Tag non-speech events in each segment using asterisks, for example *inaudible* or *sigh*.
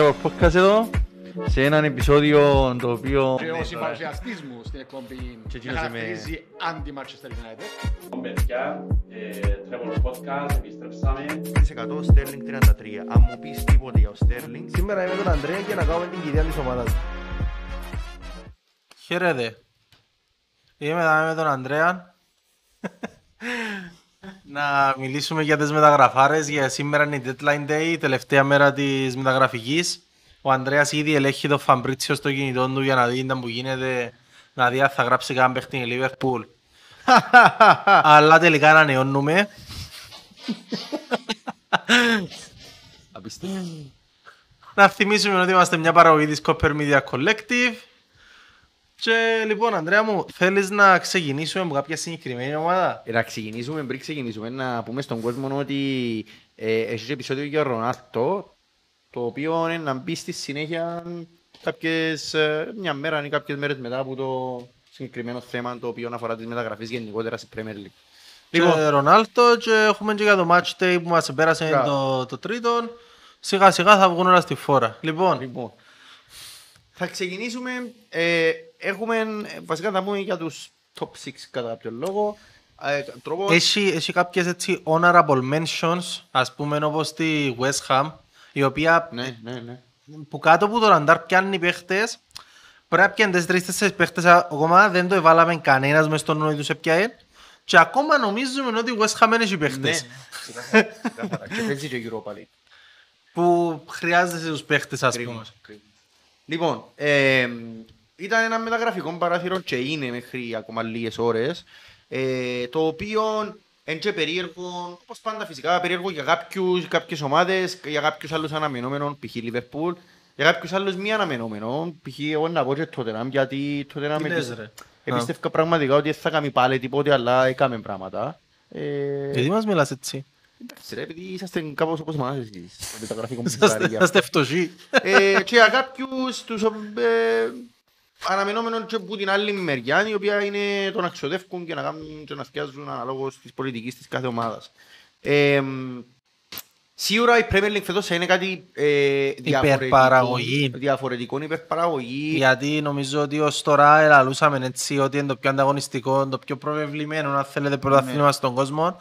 Τρέβο podcast εδώ, σε έναν επεισόδιο το οποίο... Και ο συμπαρουσιαστής μου στην εκπομπή Και εκείνος με είμαι- χαρακτηρίζει anti-Manchester United. Λοιπόν, παιδιά, ε, Trevor Podcast, επιστρέψαμε. 100 Sterling 33. Αν μου πεις τίποτε για ο Sterling, Σήμερα είμαι τον Ανδρέα και να κάνουμε την κυρία της ομάδας. Χαίρετε. Είμαι εδώ με τον Ανδρέα. *laughs* να μιλήσουμε για τις μεταγραφάρες. Για σήμερα είναι η deadline day, η τελευταία μέρα της μεταγραφικής. Ο Ανδρέας ήδη ελέγχει το Φαμπρίτσιο στο κινητό του για να δει τι που γίνεται. Να δει αν θα γράψει καν παίχτη η Liverpool. Αλλά τελικά ανανεώνουμε. Να θυμίσουμε ότι είμαστε μια παραγωγή της Copper Media Collective. Και λοιπόν, Ανδρέα μου, θέλεις να ξεκινήσουμε από κάποια συγκεκριμένη ομάδα; Ε, να ξεκινήσουμε, πριν ξεκινήσουμε, να πούμε στον κόσμο ότι ε, έχει και επεισόδιο για Ρονάλτο, το οποίο είναι να μπει στη συνέχεια κάποιες, ε, μια μέρα ή κάποιες μέρες μετά από το συγκεκριμένο θέμα το οποίο αφορά τις μεταγραφές γενικότερα στη Premier League. Λοιπόν, και Ρονάλτο και έχουμε και για το match day που μας πέρασε Μπράβο. το, το τρίτο. Σιγά σιγά θα βγουν όλα στη φόρα. Λοιπόν, Λοιπόν, θα ξεκινήσουμε. Ε, έχουμε, ε, βασικά θα πούμε για τους top 6 κατά κάποιο λόγο. Ε, τρόπο, έχει, έχει κάποιες έτσι honorable mentions, ας πούμε όπως τη West Ham, η οποία ναι, ναι, ναι. που κάτω από το ραντάρ πιάνουν οι παίχτες, πρέπει να πιάνουν τις τρεις τέσσερις παίχτες ακόμα, δεν το εβάλαμε κανένας μες στον νόη τους έπιαε. Και ακόμα νομίζουμε ότι η West Ham δεν έχει Ναι, παίχτες. ξεκάθαρα, ξεκάθαρα. Και παίζει και Europa League. Που χρειάζεται τους παίχτες ας πούμε. Ακριβώς, ακριβώς. Λοιπόν, ε, ήταν ένα μεταγραφικό παράθυρο και είναι μέχρι ακόμα λίγες ώρες, ε, το οποίο είναι και περίεργο, όπως πάντα φυσικά περίεργο για κάποιους, κάποιες ομάδες, για κάποιους άλλους αναμενόμενων, π.χ. Liverpool, για κάποιους άλλους μη αναμενόμενων, π.χ. εγώ να πω και Tottenham, γιατί Tottenham Τι λες, επίστε- ρε; επίστευκα πραγματικά ότι δεν θα κάνει πάλι τίποτε, αλλά έκαμε πράγματα. Ε, Γιατί μας μιλάς έτσι; εντάξει ρε, επειδή είσαστε κάπως όπως εμάς εσείς, το μεταγραφικό μου Είμαστε φτωχοί. ε, και για κάποιους τους ε, αναμενόμενων και από την άλλη μεριά η οποία είναι το να ξοδεύουν και να κάνουν και να φτιάζουν αναλόγως της πολιτικής της κάθε ομάδας. Ε, σίγουρα η Premier League φέτος θα είναι κάτι ε, διαφορετικό, Υπερπαραγωγή. διαφορετικό υπερπαραγωγή. Γιατί νομίζω ότι ως τώρα ελαλούσαμε έτσι ότι είναι το πιο ανταγωνιστικό, το πιο προβεβλημένο, αν θέλετε, πρωταθλήμα στον κόσμο.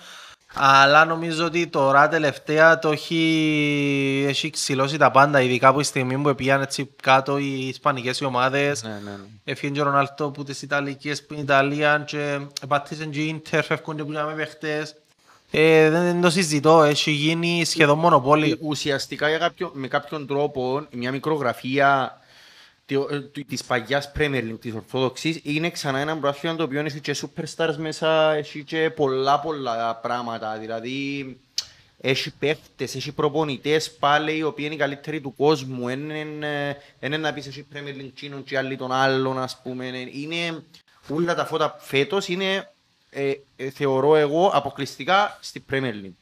Αλλά νομίζω ότι τώρα τελευταία το έχει, έχει ξυλώσει τα πάντα, ειδικά από τη στιγμή που πήγαν έτσι κάτω οι ισπανικές οι ομάδες. Ναι, ναι, ναι. Έφυγε και ο Ρονάλτο από τις Ιταλικές που είναι Ιταλία και πατήσαν και οι Ίντερ, φεύγουν και που είχαμε παίχτες. Ε, δεν, δεν το συζητώ, έχει γίνει σχεδόν μονοπόλιο. Ουσιαστικά για κάποιο, με κάποιον τρόπο μια μικρογραφία τη- ε, του- της παγιάς Premier League, της Ορθόδοξης, είναι ξανά ένα πρωτάθλημα το οποίο έχει και superstars μέσα, έχει και πολλά πολλά πράγματα, δηλαδή έχει παίχτες, έχει προπονητές πάλι οι οποίοι είναι οι καλύτεροι του κόσμου, είναι, είναι να πεις έχει Premier League τσίνον και άλλοι των άλλων ας πούμε, είναι όλα τα φώτα φέτος είναι ε, ε, θεωρώ εγώ αποκλειστικά στη Premier League.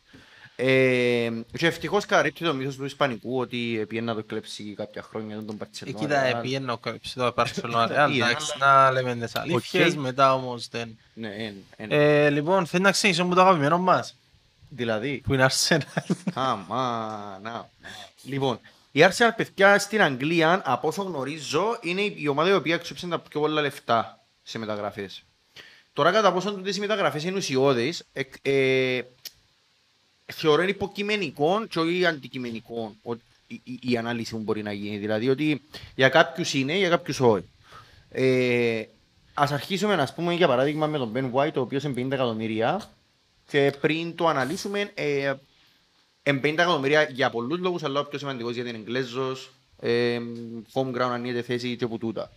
Ε, και ευτυχώς καρύπτει το μύθος του Ισπανικού ότι πήγαινε να το κλέψει κάποια χρόνια τον Παρτσελώνα. Εκεί πήγαινε ο κόψη το Barcelona Real, Πήγαινε, εντάξει, να λέμε τις αλήθειες, Οκ. μετά όμως δεν. Ναι, εν- εν- Ε, λοιπόν, θέλω να ξεκινήσουμε από το αγαπημένο μας, δηλαδή. που είναι Arsenal. *laughs* Αμά, να. Λοιπόν, η Arsenal παιδιά στην Αγγλία, από όσο γνωρίζω, είναι η ομάδα η οποία εξόψε τα πιο πολλά λεφτά σε μεταγραφές. Τώρα κατά πόσο τούτες οι μεταγραφές είναι ουσιώδεις, ε, ε, θεωρώ είναι υποκειμενικό και όχι αντικειμενικό ότι η, η, η ανάλυση που μπορεί να γίνει. Δηλαδή ότι για κάποιους είναι, για κάποιους όχι. Ε, ας αρχίσουμε να πούμε για παράδειγμα με τον Ben White, ο οποίος είναι 50 εκατομμύρια και πριν το αναλύσουμε, ε, Εν 50 εκατομμύρια για πολλούς λόγους, αλλά ο πιο σημαντικός γιατί είναι Εγγλέζος, ε, home ground ανοίγεται θέση και από τούτα.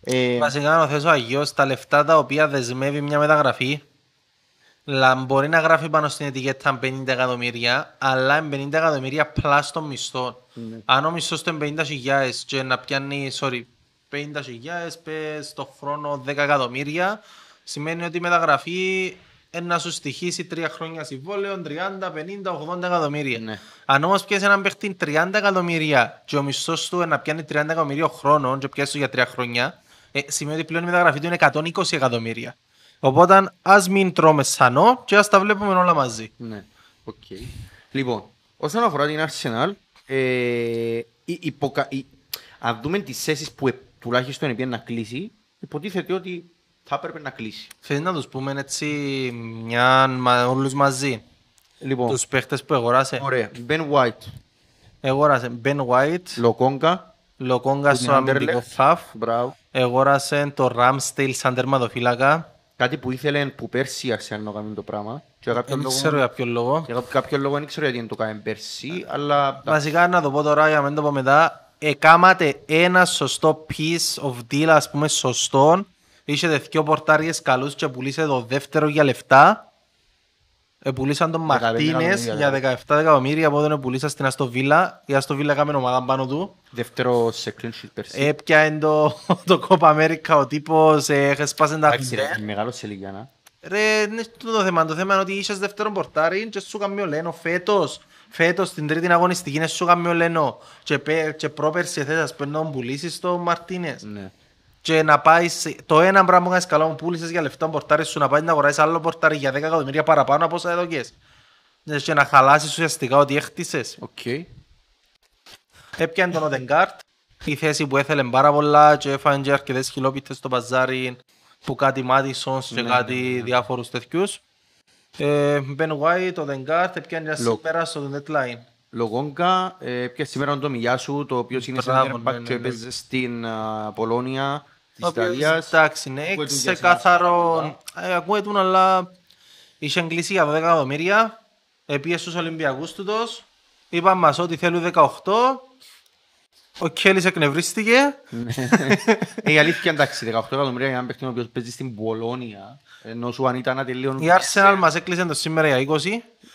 Ε, Βασικά να θέσω αγιώς τα λεφτά τα οποία δεσμεύει μια μεταγραφή λα, μπορεί να γράφει πάνω στην ετικέτα 50 εκατομμύρια αλλά είναι 50 εκατομμύρια πλάς των μισθών. Αν ο μισθός του είναι 50.000 και να πιάνει, sorry, 50.000 πες το χρόνο 10 εκατομμύρια σημαίνει ότι η μεταγραφή είναι να σου στοιχήσει 3 χρόνια συμβόλαιο 30, 50, 80 εκατομμύρια. Ναι. Αν όμως πιάσεις έναν παίχτη 30 εκατομμύρια και ο μισθός του να πιάνει 30 εκατομμύρια χρόνος και πιάσεις το για 3 χρόνια, ε, σημαίνει ότι πλέον η μεταγραφή του είναι 120 εκατομμύρια. Οπότε ας μην τρώμε σανό και ας τα βλέπουμε όλα μαζί. Ναι, οκ. Λοιπόν, Όσον αφορά την Arsenal, ε, η- υποκα- η- αν δούμε τις θέσεις που ε, τουλάχιστον επί να κλείσει, υποτίθεται ότι θα έπρεπε να κλείσει. Θέλεις να τους πούμε έτσι μια, μα, όλους μαζί; Λοιπόν, Τους παίχτες που αγοράσε. ωραία. Ben White, Αγόρασε Ben White, Λοκόγκα, Λοκόγκα στο Anderlecht. αμυντικό φαφ. μπράβο. Αγόρασε το Ramsdale σαν τερματοφύλακα. Κάτι που ήθελε που πέρσι η Arsenal να κάνει το πράγμα. Και για κάποιον Δεν λόγο- ξέρω για ποιο λόγο. για κάποιο λόγο δεν ξέρω γιατί δεν το κάνει πέρσι, αλλά Βασικά να το πω τώρα για να μην το πω μετά. Εκάματε ένα σωστό piece of deal, ας πούμε σωστό. Είχε δυο πορτάριες καλούς και πουλήσε το δεύτερο για λεφτά. Επουλήσαν τον 15 Μαρτίνες εκατομμύρια, για 17 εκατομμύρια από όταν πουλήσα στην Αστοβίλα. Η Αστοβίλα έκαμε ομάδα πάνω του. δεύτερο σε clean sheet πέρσι. Έπιανε το, *laughs* το Copa America ο τύπος, ε, σπάσε τα Εντάξει, χέρια. ρε, μεγάλος σε ηλικία, να. Ρε, είναι αυτό το θέμα. Το θέμα είναι ότι είσαι δεύτερο πορτάρι και σου κάνει ο Λένο φέτος. Φέτος στην τρίτη αγωνιστική είναι σου κάνει ο Λένο. Και, πέ- και πρόπερση θες ας πούμε να τον πουλήσεις το Μαρτίνες. Ναι. Και να πάει το ένα πράγμα που κάνεις καλά μου πούλησες για λεφτά πορτάρι σου να πάει να αγοράσεις άλλο πορτάρι για 10 εκατομμύρια παραπάνω από όσα έδωκες. Και να χαλάσεις ουσιαστικά ότι έχτισες. Οκ. Έπιανε τον Οδεγκάρτ, η θέση που έθελε πάρα πολλά και έφανε και αρκετές χιλόπιτες στο παζάρι που κάτι Μάτισονς και Ναι, κάτι ναι, ναι. διάφορους τέτοιους. Ε, Ben White, ο Οδεγκάρτ έπιανε για Λο- σήμερα στο deadline. Λογόγκα, ε, πια σήμερα το Μιγιάσου, το οποίο είναι Μπράβο, center ναι, back ναι, και ναι. έπαιζε στην α, Πολώνια της Ο οποίος, Ιταλίας. Εντάξει, ναι, Ακούγεται ξεκάθαρο. Ε, Ακούγεται τον, αλλά είχε εγκλήσει για 12 εκατομμύρια. Επίε στους Ολυμπιακούς του τους. Είπαν μας ότι θέλουν 18. Ο Κέλλης εκνευρίστηκε. Ε, η αλήθεια εντάξει, 18 εκατομμύρια για έναν παίχτη ο οποίος παίζει στην Πολώνια, ενώ σου αν ήταν να τελείωνε... Η Arsenal μας έκλεισε το σήμερα για 20.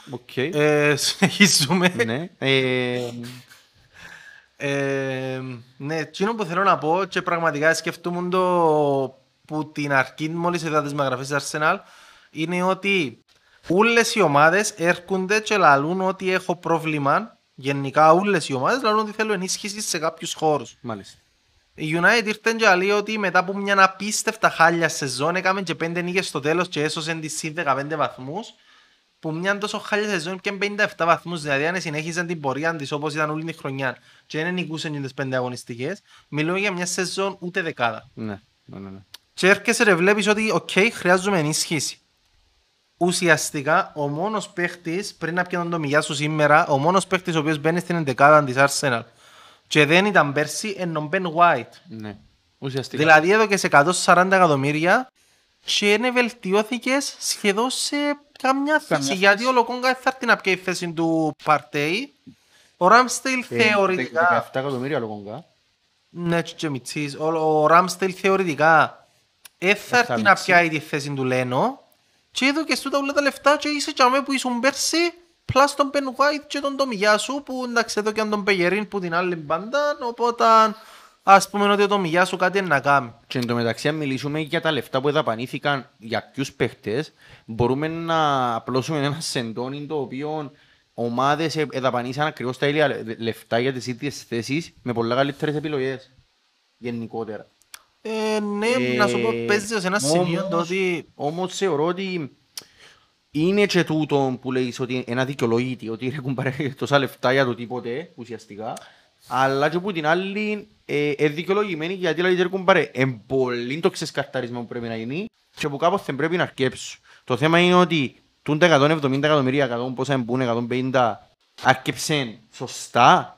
Οκ. Ε, συνεχίζουμε. Ναι. Ε, Ε, ναι, εκείνο που θέλω να πω και πραγματικά σκεφτούμουν το που την αρχή μόλις είδα τις μεταγραφές της Arsenal είναι ότι όλες οι ομάδες έρχονται και λαλούν ότι έχω πρόβλημα γενικά όλες οι ομάδες λαλούν ότι θέλουν ενίσχυση σε κάποιους χώρους Μάλιστα. η United ήρθε και λέει ότι μετά από μια απίστευτα χάλια σεζόν έκαμε και πέντε νίκες στο τέλος και έσωσε τη συν 15 βαθμούς που μια τόσο χάλια σεζόν και 57 βαθμούς δηλαδή αν συνέχιζε την πορεία της όπως ήταν όλη τη χρονιά και δεν νικούσε και τις πέντε αγωνιστικές μιλούμε για μια σεζόν ούτε δεκάδα Ναι. Ναι, ναι, ναι. και έρχεσαι και βλέπεις ότι οκ, χρειάζομαι ενίσχυση. Ουσιαστικά ο μόνος παίχτης, πριν να πιάνω Τομιγιάσου σήμερα, ο μόνος παίχτης ο οποίος μπαίνει στην εντεκάδα της Arsenal και δεν ήταν πέρσι είναι ο Ben White. Ναι. Ουσιαστικά. Δηλαδή έδωκες 140 εκατομμύρια και δεν βελτιώθηκες σχεδόν σε καμιά θέση. Γιατί ο Λοκόνγκα θα έρθει να πιάει η θέση του Παρτέι. Ο Ράμστεϊλ Ε, θεωρητικά... 17 εκατομμύρια Λογόγκα. Ναι, και μητσής. Ο, ο Ράμστελ θεωρητικά δεν θα έρθει να μιτσί. πιάει τη θέση του Λένο και εδώ και στούτα όλα τα λεφτά και είσαι και που ήσουν πέρσι πλάς τον Ben White και τον Τομιγιά σου που εντάξει εδώ και αν τον Πεγερίν που την άλλη μπάντα οπότε ας πούμε ότι ο Τομιγιάς σου κάτι είναι να κάνει. Και εν τω μεταξύ, αν μιλήσουμε για τα λεφτά που δαπανήθηκαν για ποιους παίχτες, μπορούμε να απλώσουμε ένα σεντόνι το οποίο ομάδες ε- εδαπανίσαν ακριβώς τα ίδια λε- λεφτά για τις ίδιες θέσεις με πολλά καλύτερες επιλογές. Γενικότερα. Ε, ναι, να σου πω παίζεις σε ένα όμως- σημείο το ότι Όμως θεωρώ ότι είναι και τούτο που λέει ότι ένα δικαιολογήτη, ότι έχουν πάρει τόσα λεφτά για το τίποτε ουσιαστικά. Αλλά και που την άλλη ε, ε, δικαιολογημένη γιατί δηλαδή έχουν πάρει εν πολύ το ξεσκαρτάρισμα που πρέπει να γίνει και που κάπως δεν πρέπει να αρκέψουν. Το θέμα είναι ότι τούν τα 170 εκατομμύρια, 100 πόσα εμπούν, 150 αρκέψαν σωστά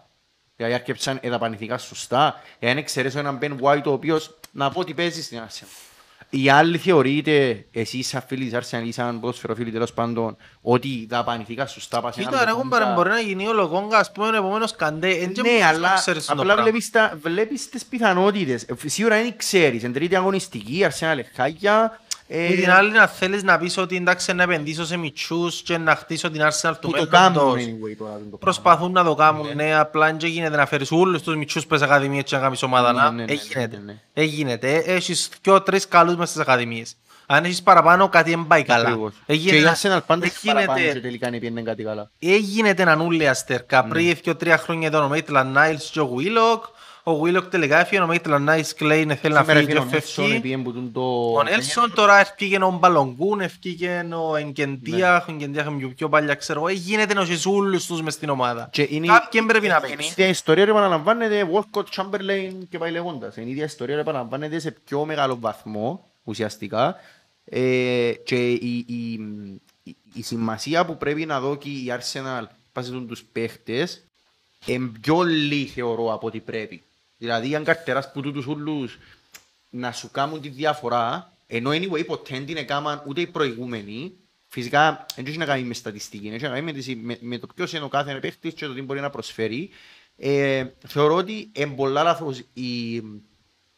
Δηλαδή αρκέψαν εδαπανηθικά σωστά. Εάν εξαιρέσω έναν Ben White ο οποίος να πω ότι παίζει στην Arsenal. Οι άλλοι θεωρείτε, εσείς σαν φίλοι της Arsenal ή σαν ποδοσφαιροφίλοι τέλος πάντων, ότι δαπανηθήκα σωστά πας κοίτα ρε κουμπάρε μπορεί να γίνει ο Λογόγκα ας πούμε επόμενος καντέ εν και Ναι, μπορείς να αλλά ξέρεις το απλά πράγμα. βλέπεις, τα, βλέπεις τις πιθανότητες. Ε, Σίγουρα δεν ξέρεις. Εν τρίτη αγωνιστική, η Arsenal εχάγια. Ε, Με την άλλη να θέλεις να πεις ότι εντάξει να επενδύσω σε μητσούς και να χτίσω την Arsenal του που το κάνουν μέλλοντος. anyway τώρα. το πράγμα. Προσπαθούν να το κάνουν, ναι, απλά δεν γίνεται να φέρεις όλους τους μητσούς πες ακαδημίες και να κάνεις ομάδα, Ναι, να. ναι, ναι, Έγινεται. ναι, ναι. Έγινεται. Ε, Έχεις δυο τρεις καλούς μες στις ακαδημίες. Αν έχεις παραπάνω κάτι δεν πάει καλά. Ακριβώς. Έγινε- Και η Arsenal πάντα έχει έγινε- παραπάνω και τελικά δεν πήγαινε κάτι καλά. Έγινε έναν ούλε αστέρκα. Ναι. Πριν δύο-τρία χρόνια ήταν ο Μέιτλαν Νάιλς και ο Βίλοκ. Ο Willock τελικά έφυγε, ο Μέιτλαν Νάις Κλέιν θέλει να Σήμερα φύγει έφυγε και ο Νέλσον, φεύγει. επειδή εμπούτουν το... Ο Νέλσον τώρα έφυγε ο Μπαλογκούν, έφυγε ο Εγκεντία, ο Εγκεντία είχαμε πιο- πιο παλιά, ξέρω εγώ. Ε, Γίνεται να έχεις όλους τους μες στην ομάδα. Και είναι- Κάποιον πρέπει να Είναι η παίξει. ίδια ιστορία που επαναλαμβάνεται Walcott, Chamberlain και πάει λέγοντας. Είναι η ίδια ιστορία που επαναλαμβάνεται σε πιο μεγάλο βαθμό ουσιαστικά ε, και η, η, η, η σημασία που πρέπει να δώσει η Arsenal πάση του τους παίχτες είναι πιο λίγη θεωρώ από ό,τι πρέπει. Δηλαδή αν καρτεράς που τούτους ούλους να σου κάνουν τη διαφορά ενώ anyway ποτέ δεν την έκαναν ούτε οι προηγούμενοι Φυσικά δεν έχει να κάνει με στατιστική, έχει να κάνει με, τις- με, με το ποιος είναι ο κάθε παίχτης και το τι μπορεί να προσφέρει. Ε, θεωρώ ότι είναι πολλά λάθος η,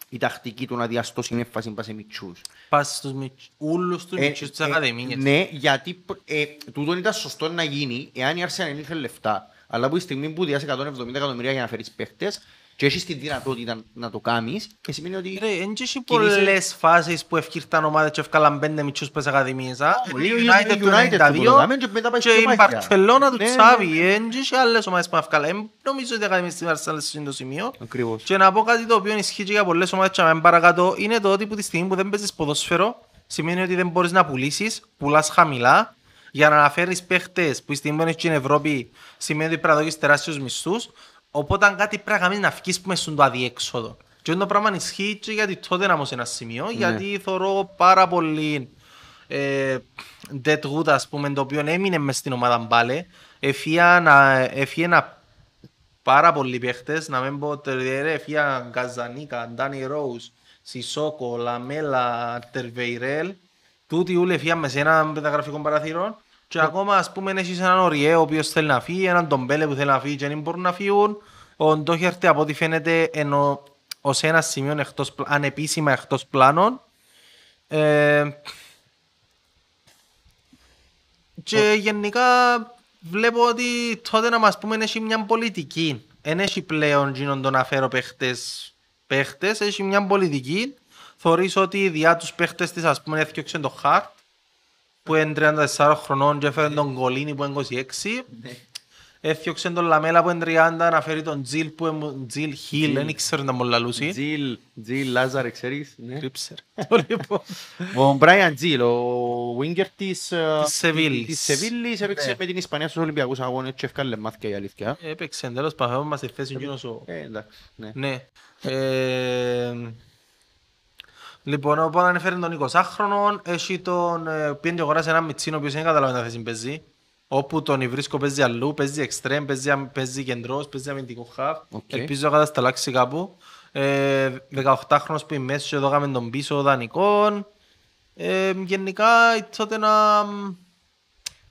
η τακτική του να διαστώ συνέφαση πας σε μητσούς. Πας στους μητσ- όλους τους Ε, μητσούς της ε, Ακαδημίας. Ναι, γιατί ε, τούτο ήταν σωστό να γίνει εάν η Arsenal είχε λεφτά. Αλλά από τη στιγμή που διάσει 170 εκατομμυρία για να φέρεις παίχτες και έχεις τη δυνατότητα να το κάνεις, και σημαίνει ότι Ρε, εν και έχει κινείσαι- πολλές φάσεις που ευκήρταν ομάδες και ευκάλαν πέντε μητσούς πες Ακαδημίες. α. Πολύ, Η η United του United το 92 προδάμε και μετά πάει και στο η μάχια. Μπαρτσελώνα του Ναι, ναι, Τσάβη. Εν και έχει άλλες ομάδες που ευκάλαν. Εν νομίζω ότι η Ακαδημία στην Αρσέναλ είναι το σημείο. Ακριβώς. Και να πω κάτι το οποίο ισχύει και για πολλές ομάδες και να μην παρακάτω, είναι το ότι που τη στιγμή που δεν παίζεις ποδόσφαιρο, σημαίνει ότι δεν μπορείς να πουλήσεις, πουλάς χαμηλά, για να αναφέρεις παίχτες που η στιγμή που είναι στην Ευρώπη, σημαίνει ότι πρέπει να δώσεις τεράστιους μισθούς, οπότε αν κάτι πρέπει να κάνεις να φύγεις μες στον το αδιέξοδο. Και το πράγμα ισχύει και γιατί τότε να σε ένα σημείο, γιατί θεωρώ πάρα πολύ ε, dead wood, ας πούμε, το οποίο έμεινε μες στην ομάδα μπάλε, εφύγε να πάρα πολλοί παίχτες, να μην πω τερδιέρε, Φία, Γκαζανίκα, Ντάνι Ρόους, Σισόκο, Λαμέλα, Τερβεϊρέλ, τούτοι όλοι φύγαν μες σε ένα μεταγραφικό παραθυρό και ακόμα ας πούμε έχεις έναν Οριέ ο οποίος θέλει να φύγει, έναν Ντομπέλε που θέλει να φύγει και δεν μπορούν να φύγουν. Ο Ντόχερτε από ό,τι φαίνεται ενώ ως ένας σημείο εκτός, πλα- ανεπίσημα εκτός πλάνων. Ε, και γενικά βλέπω ότι τότε να μας πούμε έχει μια πολιτική. Δεν έχει πλέον γίνον το να φέρω παίχτες, παίχτες, έχει μια πολιτική. Θωρείς ότι διά τους παίχτες της ας πούμε έφτιαξε το Χαρτ που είναι 34 χρονών και έφερε τον Κολίνι που είναι 26. Έφτιαξε τον Λαμέλα που είναι 30 να φέρει τον Τζιλ που είναι Τζιλ Χιλ, δεν ξέρω να μου λαλούσει. Τζιλ, Τζιλ, Λάζαρ, ξέρεις. ναι. Κρύψερ. Το λοιπόν. Ο Μπράιαν Τζιλ, ο winger της, ε, Της Σεβίλης. της Σεβίλης έπαιξε Ναι. με την Ισπανία στους Ολυμπιακούς Αγώνες και έφκαλε μάθηκια η αλήθεια. Έπαιξε τέλος πάντων, μας στη θέση εκείνος ο... Ε, εντάξει, ναι. Ναι. Ε, λοιπόν, οπότε ανέφερε τον 20χρονο, έχει τον ε, πήγαινε και αγοράσει ένα μιτσίνο ο οποίος δεν καταλαβαίνει να θέση παίζει. Όπου τον βρίσκω παίζει αλλού, παίζει εξτρέμ, παίζει, αμ- παίζει κεντρός, παίζει αμυντικό χαφ. Οκ. Ελπίζω να κατασταλάξει κάπου. Ε, 18χρονος που είναι μέσα και εδώ έκαμε τον πίσω δανεικών. Ε, γενικά τότε να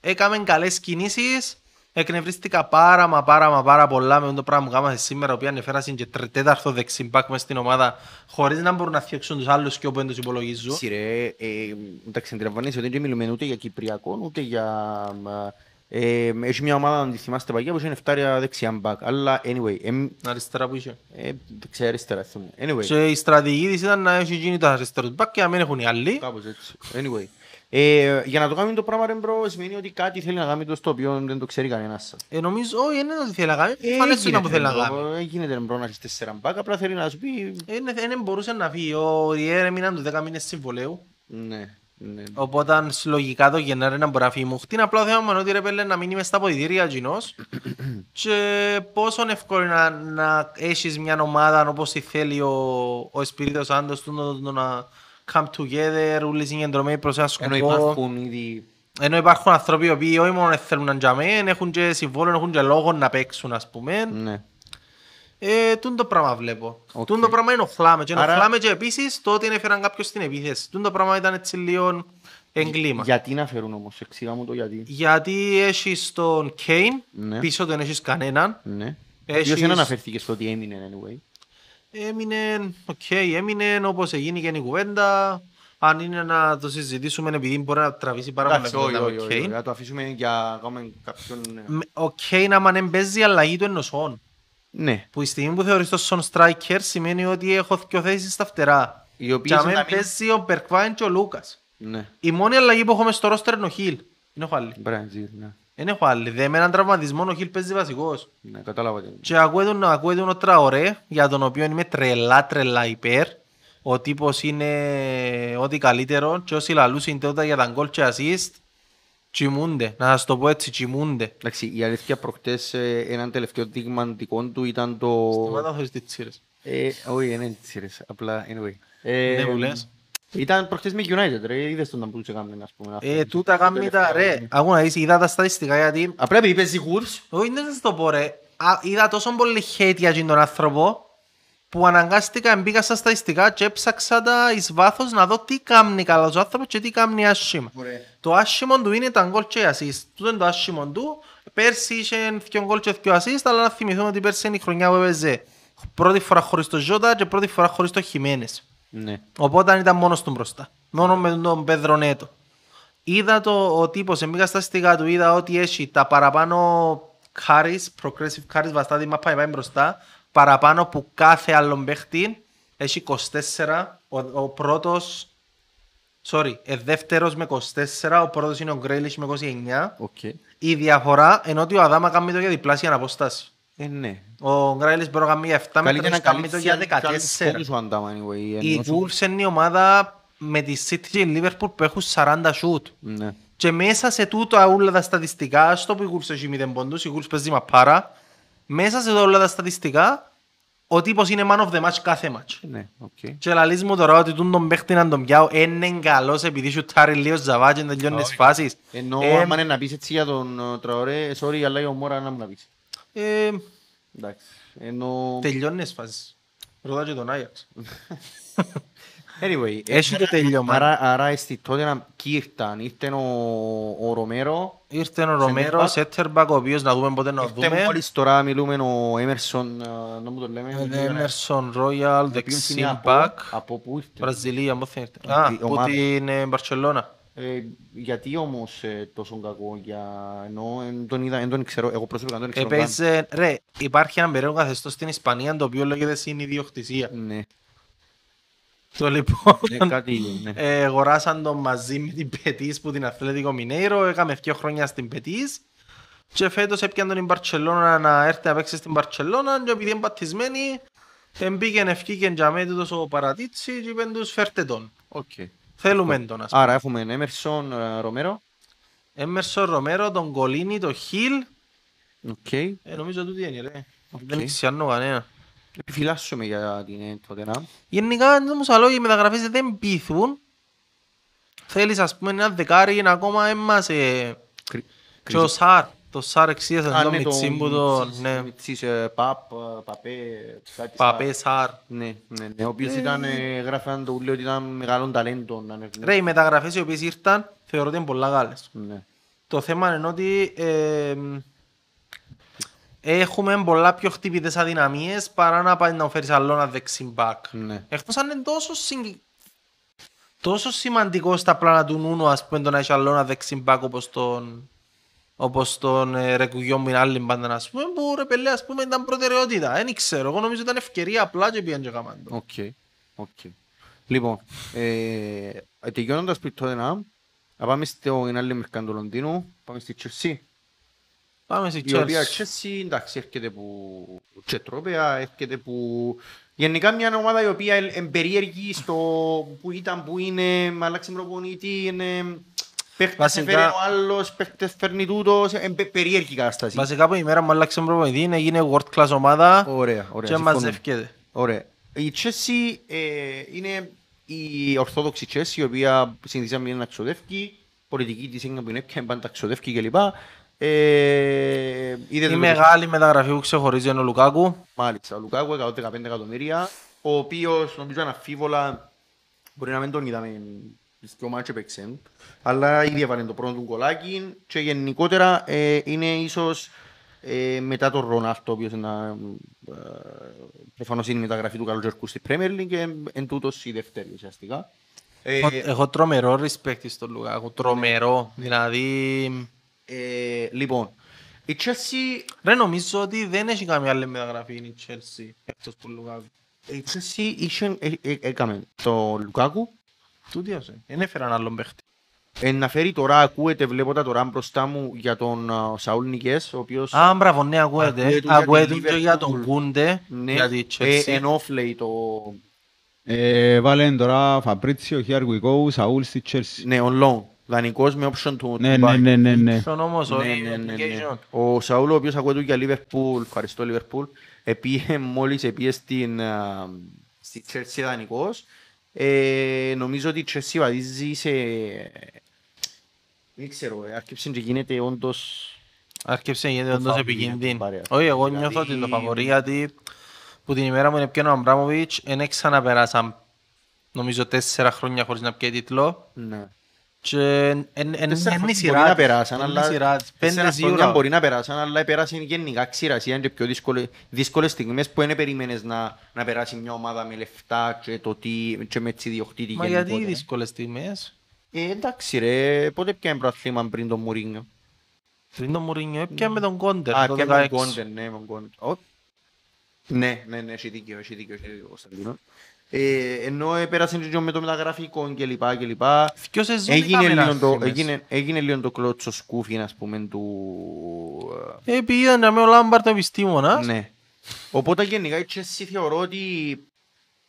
έκαμε καλές κινήσεις. Εκνευρίστηκα πάρα μα πάρα μα πάρα πολλά με το πράγμα που κάναμε σήμερα, που ανεφέρασαν και τρε- τέταρτο δεξιμπάκ μες στην ομάδα, χωρίς να μπορούν να φτιάξουν τους άλλους και όπου δεν τους υπολογίζουν. Σειρέ, ε, εντάξει, αντιλαμβάνεσαι ότι δεν μιλούμε ούτε για Κυπριακό, ούτε για... Ε, έχει μια ομάδα, αν τη θυμάστε παγιά, που είναι 7 δεξιά μπακ. Αλλά, anyway, εμ, Αριστερά που είχε. ε, δεξιά αριστερά. θυμούμαι. Anyway, Και η στρατηγική της ήταν να έχει γίνει τα αριστερούς μπακ και να μην έχουν οι άλλοι. κάπως έτσι. Anyway. Ε, για να το κάνουμε το πράγμα, ρε μπρο, σημαίνει ότι κάτι θέλει να κάνει το στο οποίο δεν το ξέρει κανένας σας. Ε, νομίζω, όχι, δεν είναι ότι θέλει να κάνει. Ε, Φανές είναι που γίνεται, θέλει να ρε, κάνει. μπρο, ε, γίνεται ρε, μπρο, να έχεις τέσσερα μπακ, απλά θέλει να σου πει... Δεν μπορούσε να φύγει. Ο Ριέρ έμειναν τους 10 μήνες συμβολέου. Ναι, ναι. Οπότε λογικά το Γενάρη να μπορεί να φύγει μου. Χτίν απλά θέμα μόνο ότι ρε πέλε να μείνει μες στα ποδητήρια κοινός *coughs* και πόσο εύκολο είναι να, να έχεις μια ομάδα όπως τη θέλει ο, ο Espíritu Santos του να, το να come together, όλοι συγκεντρωμένοι προς ένα Ενώ σκοπό. υπάρχουν ήδη... Ενώ υπάρχουν άνθρωποι οι οποίοι όχι μόνο θέλουν να τζαμέν, έχουν και συμβόλαιο, έχουν και λόγο να παίξουν ας πούμε. Ναι. Ε, τούν το πράγμα βλέπω. Οκ. Τούν το πράγμα ενοχλάμε. Και Άρα- ενοχλάμε και επίσης το ότι έφεραν κάποιος στην επίθεση. Τούν το πράγμα ήταν έτσι λίγο εγκλήμα. Γιατί να φέρουν όμως, εξήγα μου το γιατί. Γιατί έχεις τον Κέιν, Ναι. πίσω δεν έχεις κανέναν. Ναι. Έχεις- Ποιος δεν αναφέρθηκε στο ότι έμεινε anyway. Έμεινε, οκ, έμεινε όπως έγινε και η κουβέντα. Αν είναι να το συζητήσουμε επειδή μπορεί να τραβήσει πάρα Εντάξει, πολλά όχι, κουβέντα όχι, με όχι, Κέιν. να το αφήσουμε για να κάνουμε κάποιον... ε, Με- Ο Κέιν άμα δεν παίζει αλλαγή του ενωσών. Ναι, Που η στιγμή που θεωρείς το son striker σημαίνει ότι έχω δύο θέσεις στα φτερά. οι Και οποίες αν να δεν μην... παίζει ο Μπερκβάιν και ο Λούκας. Ναι, Η μόνη αλλαγή που έχουμε στο ρόστερ είναι ο Χιλ. Είναι ο Χάλι. Μπραντζίλ, ναι. Δεν έχω άλλη. Δε με έναν τραυματισμό ο Χιλ παίζει βασικός. Ναι, κατάλαβα. τι είναι. Και ακούει τον, ακούει τον ο Τραωρέ, για τον οποίο είμαι τρελά τρελά υπέρ. Ο τύπος είναι ό,τι καλύτερο και όσοι λαλούσαν τότε για τα γκολ και assist, τσιμούνται. Να σας το πω έτσι, τσιμούνται. Εντάξει, η αλήθεια προχτές ε, έναν τελευταίο δείγμα δικό του ήταν το... Σταμάτα χωρίς τις τσίρες. Ε, όχι, δεν είναι τσίρες, απλά anyway. Ε, Δεν μου λες. Ήταν προχτές με United, ρε, είδες τον να μπορούσε να κάνει, ας πούμε. αυτό. Ε, τούτα κάνει τα ρε. Άκου να δεις, είδα τα στατιστικά γιατί... Απλά επειδή παίζει Wolves, Όχι, δεν θα σας το πω ρε. Α, είδα τόσο πολύ hate για τον άνθρωπο που αναγκάστηκα μπήκα στα στατιστικά και έψαξα τα εις βάθος να δω τι κάνει καλός ο άνθρωπος και τι κάνει άσχημα. Το άσχημο του είναι τα γκολ και οι assist. Τούτο είναι το άσχημο του. Πέρσι είχε δυο γκολ και δυο assist, αλλά να θυμηθούμε ότι πέρσι είναι η χρονιά που έπαιζε πρώτη φορά χωρίς το Ζότα και πρώτη φορά χωρίς το Χιμένες. Ναι. Οπότε ήταν μόνος του μπροστά. Μόνο με τον Πέδρο Νέτο. Είδα το ο τύπος, εμπήκα στα στοιχεία του, είδα ότι έχει τα παραπάνω carries, progressive carries, βαστά τη μάπα πάει μπροστά, παραπάνω που κάθε άλλον παίχτη. Έχει 24, ο, ο πρώτος, sorry, ε, δεύτερος με 24, ο πρώτος είναι ο Γκρίλις με 29. Οκ. Η διαφορά ενώ ότι ο Αδάμα κάνει το για διπλάσια απόσταση. Ε, ναι. Ο Γκρέιλις μπορεί να κάνει για 7 Καλύτερα μέτρα, να κάνει το για καλύψει 14. φόντους ο Αντάμα, anyway. Η ενώ σου- Wolves είναι η ομάδα με τη City και η Liverpool που έχουν 40 shoot. Ναι. Και μέσα σε τούτο όλα τα στατιστικά, στο που η Wolves έχει 0 πόντους, η Wolves παίζει μαπάρα, μέσα σε όλα τα στατιστικά, ο τύπος είναι man of the match κάθε match. Ναι, οκ. Και λαλείς μου τώρα ότι τούν τον παίχτη να τον πιάω, είναι καλός επειδή σουτάρει λίγο ζαβά και τελειώνεις τις φάσεις. Ενώ Ε, άμα είναι να πεις έτσι για τον ε, Τραωρέ, sorry, αλλά η ομόρα να μου να πεις. Ε, Εντάξει. Ενώ... Τελειώνεις τις φάσεις. Ρωτά και τον Άγιαξ. *laughs* Anyway, Έχει το τελειώμα. Άρα, άρα στη τότε να ποιοι ήρθαν, ήρθε ο, ο Ρομέρο, Ήρθε ο Ρομέρο, Σεντερμπακ. Σέτερμπακ, ο οποίος να δούμε πότε να ήρθε δούμε. μόλις τώρα μιλούμε ο Έμερσον, ε, να μου το λέμε. Έμερσον, Ρόιαλ, ο οποίος είναι από- δεξιμπακ, Από πού ήρθε; Βραζιλία, μου θέλετε. Η Α, που ομάδα. την ε, Μπαρτσελώνα. Ε, γιατί όμως ε, τόσο κακό για... Ενώ εν τον είδα, εν τον ξέρω, εγώ προσωπικά δεν τον ξέρω καν. Έπαιζε, ρε, υπάρχει ένα περίεργο καθεστώς στην Ισπανία το οποίο λέγεται συνειδιοκτησία. Ναι, Το λοιπόν, ναι, κάτι ναι. ε, αγοράσαν τον μαζί με την Πετής που την Αθλέτικο Μινέιρο, έκαμε δύο χρόνια στην Πετής και φέτος έπιαν τον η Μπαρτσελώνα να έρθει να παίξει στην Μπαρτσελώνα και επειδή είναι πατισμένοι μπήκαν ευκήκαν για μέ τούτος ο Παρατίτσι και είπαν τους φέρτε τον. Οκ. Θέλουμε τον ας πούμε. Άρα έχουμε Έμερσον, ε, Ρομέρο. Έμερσον Ρομέρο, τον Κολίνι, τον Χιλ. Οκ. Ε, νομίζω τούτη είναι ρε. Δεν ξέρω κανένα. Επιφυλάσσουμε για την ε, τότε να. Γενικά όμως αλλά οι μεταγραφές δεν πείθουν. Θέλεις ας πούμε ένα δεκάρι να ακόμα έμας ε, Κρι- και ο Σάρ. Το Σάρ εξήγησε Α, τον ναι, Μιτσί που το τον ναι, Μιτσής, ε, Παπ, ε, Παπέ, κάτι Παπέ στα- Σάρ. Ναι, ναι, ναι, ο οποίος ήταν, ε, γράφαν το ούλιο ότι ήταν μεγάλο ταλέντο. να είναι- Ρε οι μεταγραφές οι οποίες ήρθαν θεωρώ ότι είναι πολλά καλές. Ναι. Το θέμα είναι ότι ε, έχουμε πολλά πιο χτυπητές αδυναμίες παρά να πάει να φέρεις άλλο ένα δεξί μπακ. Ναι. Εκτός αν είναι τόσο, συγκ... τόσο σημαντικό στα πλάνα του Νούνο ας πούμε το να έχει άλλο ένα δεξί μπακ όπως τον όπως τον ε, Ρεκουγιό που είναι άλλη μπάντα ας πούμε που ρε πελέ ας πούμε ήταν προτεραιότητα. Δεν ξέρω, εγώ νομίζω ήταν ευκαιρία απλά και πήγαν και κάμαν το. Οκ, οκ. Λοιπόν, ε, τελειώνοντας πριν τότε να, να πάμε στην άλλη μερικά του Λονδίνου, πάμε στη Chelsea. Πάμε στη Η οποία Chelsea. Chelsea, εντάξει, έρχεται που και τρόπαια, έρχεται που... Γενικά μια ομάδα η οποία είναι εμπερίεργη στο που ήταν, που είναι, με αλλάξει προπονητή, είναι... Παίχτες Βασικά- έφερε ο άλλος, παίχτες φέρνει τούτος, είναι πε- περίεργη κατάσταση. Βασικά που η μέρα μου άλλαξε προπονητή είναι έγινε world class ομάδα Ωραία, ωραία. και συμφωνώ. μαζεύκεται. Ωραία. Η Chelsea ε, είναι η ορθόδοξη Chelsea, η οποία συνηθίζαμε να ξοδεύει, πολιτική της είναι που είναι πια πάντα ξοδεύει κλπ. Ε, είδε Η το- μεγάλη μεταγραφή που ξεχωρίζει είναι ο Λουκάκου. Μάλιστα, ο Λουκάκου 115 εκατομμύρια, ο οποίος νομίζω αναφίβολα μπορεί να μην τον είδαμε στις δυο μάτς έπαιξε, αλλά ήδη έβαλε το πρώτο του γκολάκι και γενικότερα ε, είναι ίσως ε, μετά τον Ρονάλτο, ο οποίος είναι, ε, προφανώς είναι η μεταγραφή του καλού στη Premier League και εν τούτος η δεύτερη ουσιαστικά. Ε, Έχω- Έχω τρομερό respect στον Λουκάκου, τρομερό. Δηλαδή, ε, λοιπόν, η Chelsea ρε νομίζω ότι δεν έχει καμία άλλη μεταγραφή η Chelsea εκτός του Λουκάκου. η Chelsea είχε- ε, ε, έκαμε το Λουκάκου, Τούτοι ας είναι. Δεν έφεραν άλλον παίχτη. Ε, να φέρει τώρα, ακούετε, βλέπω τα τώρα μπροστά μου για τον α, Σαούλ Νικές, ο οποίος Α, μπράβο, ναι, ακούεται. Ακούεται για Ακούεται την και για Liverpool. τον Κούντε, ναι, για τη ε, Chelsea. εν off λέει το... Ε, βάλε τώρα Φαμπρίτσιο, Χιάργκουικόου, Σαούλ στη Chelsea. Ναι, on loan. Δανεικός με option του Ναι, του ναι, buy. ναι, ναι, ναι. Ποιον όμως, Ναι, όχι, ναι, ναι, ναι. obligation. Ο Σαούλ, ο οποίος ακούεται για Liverpool, ευχαριστώ Liverpool, επίε μόλις επίε στην, α, στη Chelsea δανεικός. Ε, νομίζω ότι η Chelsea βαδίζει σε... Δεν ξέρω, ε, άρχισε και γίνεται όντως... Άρχισε να γίνεται Το όντως φαβορί, επικίνδυνη. πάρε. Όχι, εγώ Δηλαδή- νιώθω ότι το φαβορί γιατί που την ημέρα μου είναι πιένω ο Αμπράμοβιτς δεν ξαναπεράσαν νομίζω τέσσερα χρόνια χωρίς να πιέει τίτλο Ναι. Και εν- εν- εν- Τέσσερα εν η χρόνια σειρά μπορεί να της. περάσαν, Εν η αλλά σειρά της. Πέντε τέσσερα χρόνια σίγουρα. μπορεί να περάσαν, αλλά πέρασαν γενικά ξηρασία και πιο δύσκολες, δύσκολες στιγμές που δεν περίμενες να, να περάσει μια ομάδα με λεφτά και, το τι, και με έτσι διοκτήτη Μα γιατί γενικότερα. δύσκολες στιγμές; Ε, εντάξει ρε, πότε πιάνε προαθλήμα πριν τον Μουρίνιο; Πριν τον Μουρίνιο έπιανε με τον Κόντερ Α, το πιάνε τον 16. Κόντερ, ναι, με τον Κόντερ. Ω. Ναι, ναι, ναι, έχει δίκιο, έχει δίκιο, έχει δίκιο, Κωνσταντίνο. Ε, ενώ πέρασε και με το μεταγραφικό και λοιπά και λοιπά. Δυο σεζόν Έγινε έκαμε λίγο, το, άσχημες. έγινε, έγινε λίγο το κλώτσο σκούφι, ας πούμε, του... Ε, πήγαν να με ο Λάμπαρτ ο επιστήμονας. Ναι. Οπότε γενικά η Chelsea θεωρώ ότι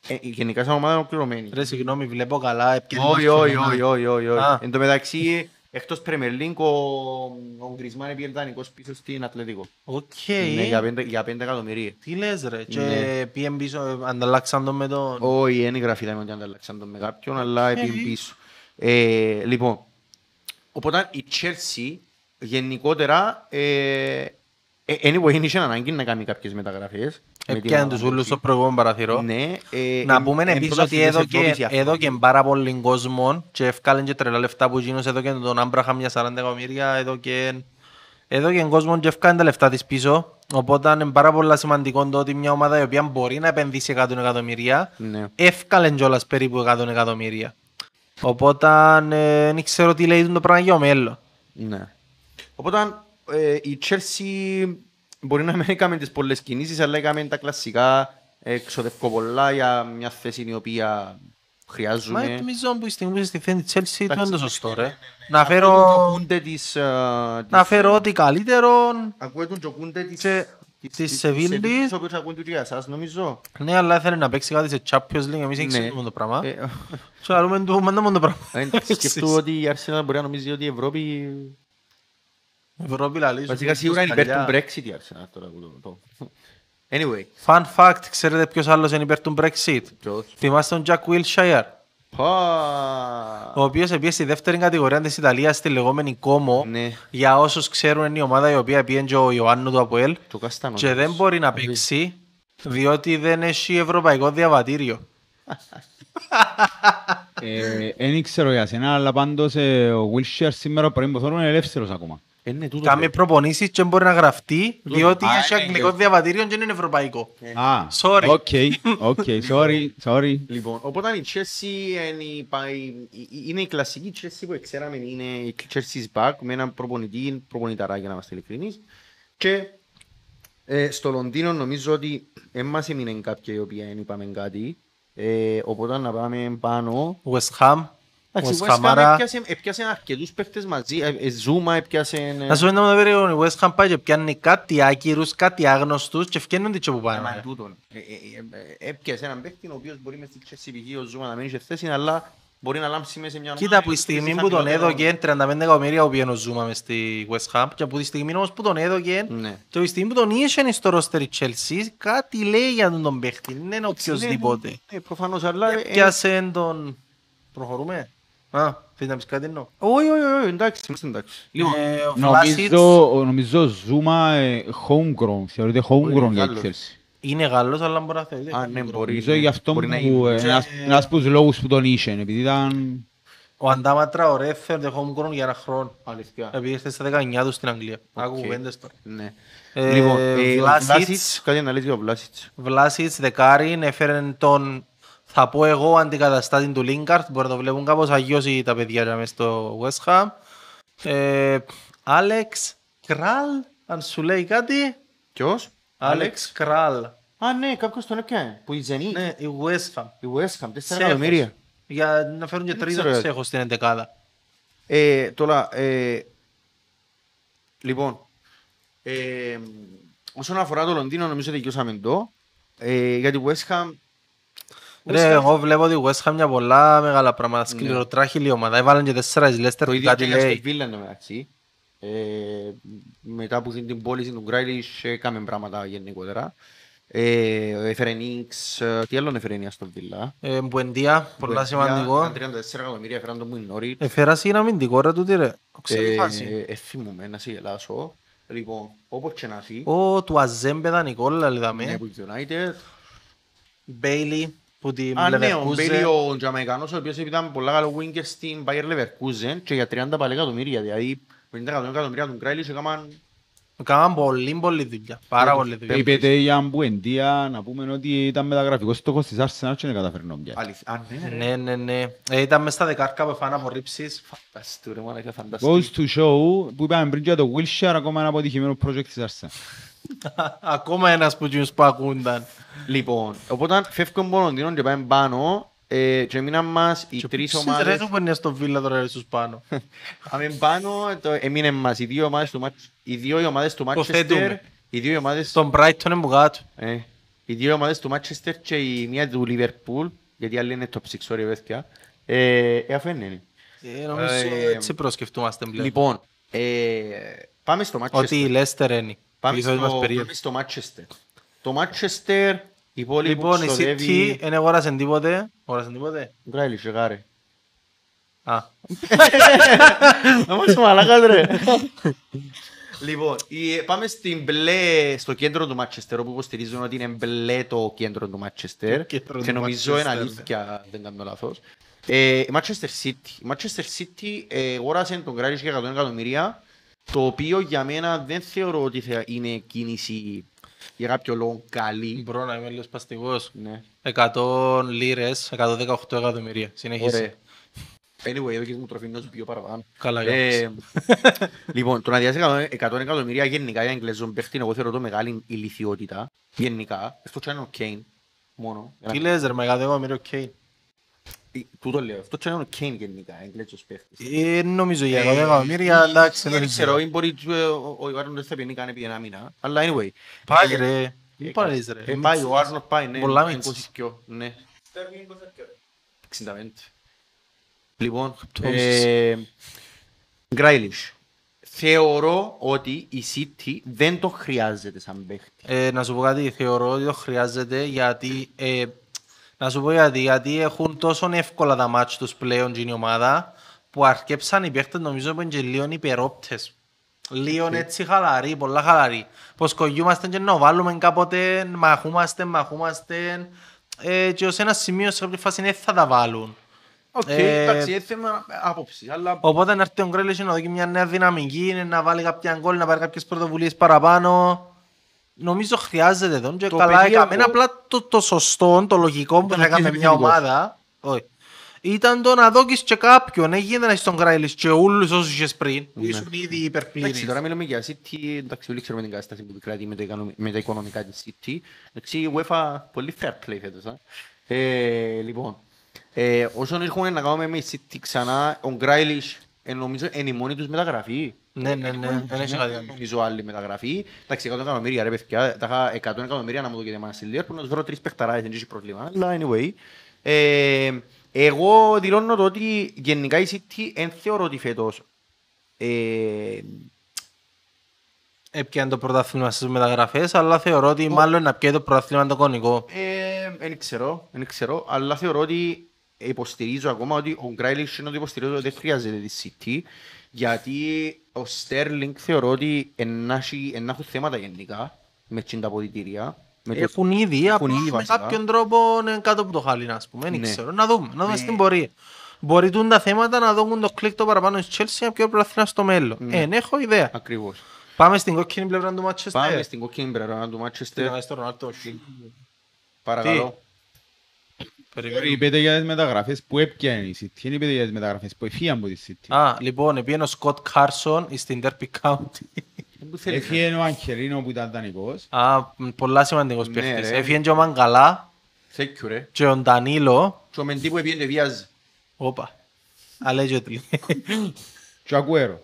ε, γενικά σαν ομάδα είναι ολοκληρωμένη. Ρε συγγνώμη, βλέπω καλά. έπιανε Όχι, το όχι, φαινόμενο. όχι, όχι, όχι, όχι. Α. Εν τω μεταξύ, εκτός Premier League, ο, ο Γκρισμάν έπιε δανεικός πίσω στην Ατλετικό. Οκ. Ναι, για πέντε, για πέντε εκατομμυρία. Τι λες ρε. Και Ναι. πήγαν πίσω, ε, ανταλλάξαν τον με τον... Όχι, δεν γράφει ήταν ότι ανταλλάξαν τον με κάποιον, αλλά Ε, έπιε πίσω. Ε, λοιπόν, οπότε η Chelsea γενικότερα ε, ε, anyway, είχε ανάγκη να κάνει κάποιες μεταγραφές. Με την Έπιαν τους ομάδα ούλους του. στο προηγούμενο παραθυρό. Ναι, ε, Να εν- πούμε εν επίσης πρώτα ότι στις έδωκε, Ευρώπης αυτό. έδωκε πάρα πολύ κόσμο και ευκάλεν και τρελά λεφτά που γίνος έδωκε τον Άμπραχαμ για 40 εκατομμύρια, έδωκε, έδωκε κόσμο και ευκάλεν τα λεφτά της πίσω. Οπότε είναι πάρα πολύ σημαντικό το ότι μια ομάδα η οποία μπορεί να επενδύσει 100 εκατομμύρια, Ναι. εύκαλεν κιόλας περίπου 100 εκατομμύρια. Οπότε ε, δεν ξέρω τι λέει το πράγμα για το μέλλον. Ναι. Οπότε ε, η Chelsea μπορεί να μην έκαμε τις πολλές κινήσεις, αλλά έκαμε τα κλασικά ε, εξοδευκό πολλά για μια θέση η οποία Μα χρειάζομαι. νομίζω που η στιγμή που είσαι στη θέση της Chelsea το είναι το σωστό ρε. Να Να φέρω, Κούντε της... ε, να της- φέρω ό,τι καλύτερο Ακούε τον Τζοκούντε της... και της Σεβίλης. Ο οποίος ακούει και για εσάς νομίζω. Ναι, αλλά ήθελε να παίξει κάτι σε Champions League, εμείς δεν Ναι. ξέρουμε το πράγμα. Ε, Και αρούμε το μάνα μόνο το πράγμα. ε, Σκεφτού ότι η Arsenal μπορεί να νομίζει ότι η Ευρώπη... Ευρώπη λαλείς. Βασικά σίγουρα είναι υπέρ του Brexit η Arsenal τώρα. που το- το- *laughs* Anyway. Fun fact, ξέρετε ποιος άλλος είναι υπέρ του Brexit; Ποιος; Θυμάστε τον Jack Wilshere, Πα. ο οποίος πήγε στη δεύτερη κατηγορία της Ιταλίας, στη λεγόμενη Como. Ναι. Για όσους ξέρουν είναι η ομάδα η οποία πήγε και ο Ιωάννου του Αποέλ Το Καστάνο. και δεν μπορεί να παίξει διότι δεν έχει ευρωπαϊκό διαβατήριο. Δεν Ε, ξέρω για σένα, αλλά πάντως ε, ο Wilshere σήμερα πρωί που θέλω είναι ελεύθερος ακόμα. Ε, ναι, τούτο Κάνει λέω. προπονήσεις και μπορεί να γραφτεί διότι Α, έχει ναι, αγγλικό διαβατήριο και είναι ευρωπαϊκό. Α, Sorry. οκ, οκ, *laughs* sorry, sorry. Λοιπόν, οπότε η Chelsea είναι η, πα- η- η- είναι η κλασική Chelsea που ξέραμε, είναι η Chelsea's back με έναν προπονητή, προπονηταρά για να είμαστε ειλικρινείς. Και ε, στο Λονδίνο νομίζω ότι δεν μας έμεινε κάποια η οποία δεν είπαμε κάτι. Ε, οπότε να πάμε πάνω. West Ham, Εντάξει, West η West Ham Hamara. έπιασε, έπιασε αρκετούς παίχτες μαζί. Ε, ε, Zuma έπιασε... ε, Να σου πω να περίεργο, η West Ham πάει και πιάνει κάτι άκυρους, κάτι άγνωστους και φκένονται και που Μα πάνε. τούτον. Ε, ε, ε, ε, Έπιασε έναν παίχτη ο οποίος μπορεί μες στη Chelsea π.χ. ο Zuma να μένει σε θέση, αλλά μπορεί να λάμψει μέσα σε μια ομάδα Κοίτα, που η που στιγμή παίζει που τον χαμηλότερο. έδωκε 35 εκατομμύρια ο πιένος ζούμα μες στη West Ham και από τη στιγμή όμως που τον έδωκε Ναι. και από τη στιγμή που τον είχε στο ρόστερ η Chelsea κάτι λέει για τον τον παίχτη, δεν είναι οποιοσδήποτε. Ε, προφανώς, αλλά... ε, Πιάσε τον... Προχωρούμε. Α, θέλεις να πεις κάτι εννοώ; Όχι, όχι, όχι, εντάξει, είμαστε εντάξει. Λοιπόν, ο Νομίζω, νομίζω Ζούμα ε, homegrown, θεωρείται homegrown για Γάλλος. η Chelsea. είναι Γάλλος αλλά μπορεί να θεωρείται. Α, ναι, μπορεί. Νομίζω γι' αυτό μπορεί να που είναι. ε, ένας- ένας από τους λόγους που τον είχε, επειδή ήταν... Ο Αντάμα Τραωρέ φέρνει homegrown για ένα χρόνο. Αλήθεια. Επειδή ήρθε στα 19 του στην Αγγλία. Άκου κουβέντες τώρα. Ναι. Ε, Λοιπόν, ε, ο Βλάσιτς. Βλάσιτς, κάτι να λες για ο Βλάσιτς. Βλάσιτς, δεκάρι, έφερε τον, θα πω εγώ, αντικαταστάτη του Λίγκαρτ, μπορεί να το βλέπουν κάπως αγιώσει τα παιδιά μες στο West Ham. Ε, Άλεξ Κράλ, αν σου λέει κάτι. Ποιος; Άλεξ Κράλ. Α, ναι, κάποιος τον έπιανε. Που η Zenit. Ναι, η West Ham. Η West Ham, τέσσερα Σέχος. εκατομμύρια. Για να φέρουν και τρίτο ξέρω. τους έχω στην εντεκάδα. Ε, τώρα, ε, λοιπόν, ε, όσον αφορά το Λονδίνο, νομίζω ότι δικαιώσαμε το. Ε, για τη West Ham, Ρε, εγώ βλέπω ότι η West Ham μια πολλά μεγάλα πράγματα. Σκληροτράχηλη ομάδα. Έβαλαν και τέσσερα εις Leicester το που ίδιο κάτι και για στη λέει. Βίλα εντωμεταξύ. Ε, μετά που την πώληση του Γκράιλις έκαμε πράγματα γενικότερα. Ε, έφερε Νίξ, ε, τι άλλο έφερε η Αστον Βίλα. Ε, Μπουεντία, πολλά σημαντικό. 34 εκατομμύρια έφεραν τον Μουιν Νόριτς. Εφέρα είναι αμυντικό ρε τούτη ρε. Ξέρεις φάση. Ε, θυμούμαι να σε γελάσω. Λοιπόν, όπως και να φύγει, Ω, του Αζέμπεδα Νικόλα ναι, είδαμε. που η United. Μπέιλι που την Α, ναι, ο Leverkusen. Μπέιλι ο Τζαμαϊκανός, ο οποίος ήταν πολλά καλό winger στην Bayer Leverkusen και για 30 πάλι εκατομμύρια, δηλαδή 50 εκατομμύρια του Γκράιλις έκαναν Κάμαν πολύ πολύ δουλειά. Πάρα πολύ δουλειά. Είπετε για Μπουεντία να πούμε ότι ήταν μεταγραφικός στόχος της Arsenal και δεν καταφέρει να πιάσει. αλήθεια. Α, ναι, ρε. Ναι, ναι, ναι. Ε, Ήταν μες στα δεκάρκα που φάνε απορρίψεις. Φανταστού, ρε, μάνα, Goes φανταστεί. to show που είπαμε πριν για το Wilshere ακόμα ένα αποτυχημένο project της Arsenal. *laughs* Ακόμα ένας που τους που ακούνταν. Λοιπόν, οπότε φεύγουν από Λονδίνο και πάμε πάνω ε, και μείναν μας οι τρεις Ρε ομάδες. του παίρνει στο βίλα τώρα ρε στους πάνω. *laughs* Πάμε πάνω, το- έμεινε μας οι δύο ομάδες του Μάτς- οι δύο ομάδες του Manchester, θέτουμε. οι δύο ομάδες Στον Brighton είναι που κάτω. Ε, οι δύο ομάδες του Manchester και η μία του Liverpool, γιατί η άλλη είναι top 6, sorry παιδιά, ε, ε, αφού είναι, είναι. Ε, Νομίζω Ε, έτσι προσκεφτούμαστε πλέον. Λοιπόν, ε, πάμε στο Manchester. Ότι η Leicester είναι. Πάμε Ίσως στο, μας πάμε περίεργο. στο Manchester. Το Manchester, η πόλη που Λοιπόν, η City ξοδεύει... δεν αγόρασε τίποτε. Αγόρασε τίποτε. Γκράιλι, σιγάρε. Α, Να μας μαλάκας ρε. *laughs* Λοιπόν, η- πάμε στην μπλε, στο κέντρο του Manchester, όπου υποστηρίζουν ότι είναι μπλε το κέντρο του Manchester. Το κέντρο Και του νομίζω είναι Manchester, ναι. αλήθεια, δεν κάνω λάθος. Ε, η Manchester City. Η Manchester City ε, αγόρασε τον Γκράιλι για 100 εκατομμύρια, το οποίο για μένα δεν θεωρώ ότι θα είναι κίνηση για κάποιο λόγο καλή. μπορώ να είμαι λίγο σπαστικός. Ναι. 100 λίρες, 118 εκατομμυρία. Συνεχίζει. Ωραία. Anyway, εδώ και μου τροφή να σου πιο παραπάνω. Καλά, Ε, *laughs* λοιπόν, το να διάσει 100 εκατομμύρια γενικά για Αγγλέζον παίχτη, εγώ θεωρώ το μεγάλη ηλικιότητα. Γενικά. Αυτό και είναι ο Κέιν. Μόνο. Τι λες ρε, με 100 εκατομμύριο Kane. Ε, Τούτο λέω. Αυτό και είναι ο Κέιν γενικά, Αγγλέζος παίχτης. Ε, νομίζω για 100 εκατομμύρια, εντάξει. Δεν δεν ξέρω, ή μπορεί ε, ο- ο Ιβάρον δεν θα πιένει καν επί ένα μήνα. Αλλά anyway. Πάει ρε. Πού πάει ρε. Ε, Πάει, ο Άρνος πάει, ναι. Πολλά είναι μίτσις. 22, Ναι. 65. Λοιπόν, Πτώσεις. ε, Γκράιλις. Θεωρώ ότι η City δεν το χρειάζεται σαν παίχτη. Ε, να σου πω κάτι, θεωρώ ότι το χρειάζεται γιατί ε, να σου πω γιατί, γιατί έχουν τόσο εύκολα τα μάτια τους πλέον και η ομάδα που αρκέψαν οι παίχτες νομίζω που είναι και λίγο υπερόπτες. Λίγο έτσι χαλαροί, πολλά χαλαροί. Πως κογιούμαστε και να βάλουμε κάποτε, μαχούμαστε, μαχούμαστε ε, και ως ένα σημείο σε κάποια φάση δεν θα τα βάλουν. Οκ, Ε, εντάξει, είναι θέμα άποψης, αλλά Οπότε να έρθει ο Γκρίλις να δώσει μια νέα δυναμική, να βάλει κάποια γκολ, να πάρει κάποιες πρωτοβουλίες παραπάνω. Νομίζω χρειάζεται εδώ και Το καλά παιδί έκαμε. εγώ- Απλά το, το σωστό, το λογικό που Ήταν θα έκαμε αρχής μια επιθετικός. ομάδα. Όχι. Ήταν το να δώκεις και κάποιον. Δεν γίνεται να έσιεις τον Γκρίλις και όλους όσους είχες πριν. που Ήσουν ήδη εντάξει, υπερπλήρεις. τώρα μιλούμε για City, εντάξει, όλοι ξέρουμε την κατάσταση που κρατεί με, το οικονομ- με τα οικονομικά της City. Εντάξει, η UEFA πολύ fair play φέτος. α. Ε, λοιπόν, ε, όσον έρχομαι να κάνουμε με η City ξανά, ο Γκράιλις ε, νομίζω είναι η μόνη τους μεταγραφή. Ναι, ναι, ναι. Δεν έχει κάτι άλλο. Νομίζω άλλη μεταγραφή. Εντάξει, 100 εκατομμύρια ρε παιδιά, τα είχα 100 εκατομμύρια να μου το κοίταμα στη Liverpool, να τους βρω τρεις παιχταράδες, δεν έχει πρόβλημα. Αλλά anyway, ε, εγώ δηλώνω το ότι γενικά η City δεν θεωρώ ότι φέτος ε, Έπιαν το πρωτάθλημα στις μεταγραφές, αλλά θεωρώ ότι μάλλον να πιέει το πρωτάθλημα το κονικό. Ε, δεν ξέρω, δεν ξέρω, αλλά θεωρώ ότι υποστηρίζω ακόμα ότι ο Γκράιλις είναι ότι υποστηρίζω ότι δεν χρειάζεται τη City γιατί ο Στέρλινγκ θεωρώ ότι εν έχει- εν έχουν θέματα γενικά μες τσιν τα αποδητήρια. Με το- Έχουν ήδη, Έχουν απλά ήδη με βασικά. κάποιον τρόπο είναι κάτω από το χάλι, ας πούμε. Δεν Ναι. ξέρω. Να δούμε, να δούμε στην πορεία. Μπορεί τούν τα θέματα να δουν το κλικ το παραπάνω στη Chelsea να πιω πρωτάθλημα στο μέλλον. Ναι. Ε, ναι, έχω ιδέα. Ακριβώς. Πάμε στην κόκκινη πλευρά του Manchester. Πάμε στην κόκκινη πλευρά του Τι Manchester. κάνεις στο Ρονάλντο, όχι. Παρακαλώ. Περιμένω. Είπετε για τις μεταγραφές που έπιανε η City. Δεν είπετε για τις μεταγραφές που έφυγαν από τη City. Α, λοιπόν, επίενε ο Σκοτ Κάρσον στην Derby County. Πού θέλεις να- Έφυγε ο Αγχερίνο που ήταν δανεικός. Α, μ, πολλά σημαντικός Ναι, παίχτης. ρε. Έφυγε και ο Μαγκαλά Thank you, ρε. και ο Ντανίλο. Και ο Μεντί που έπιανε βιάζει. Όπα. Allegedly. Και ο Αγουέρο.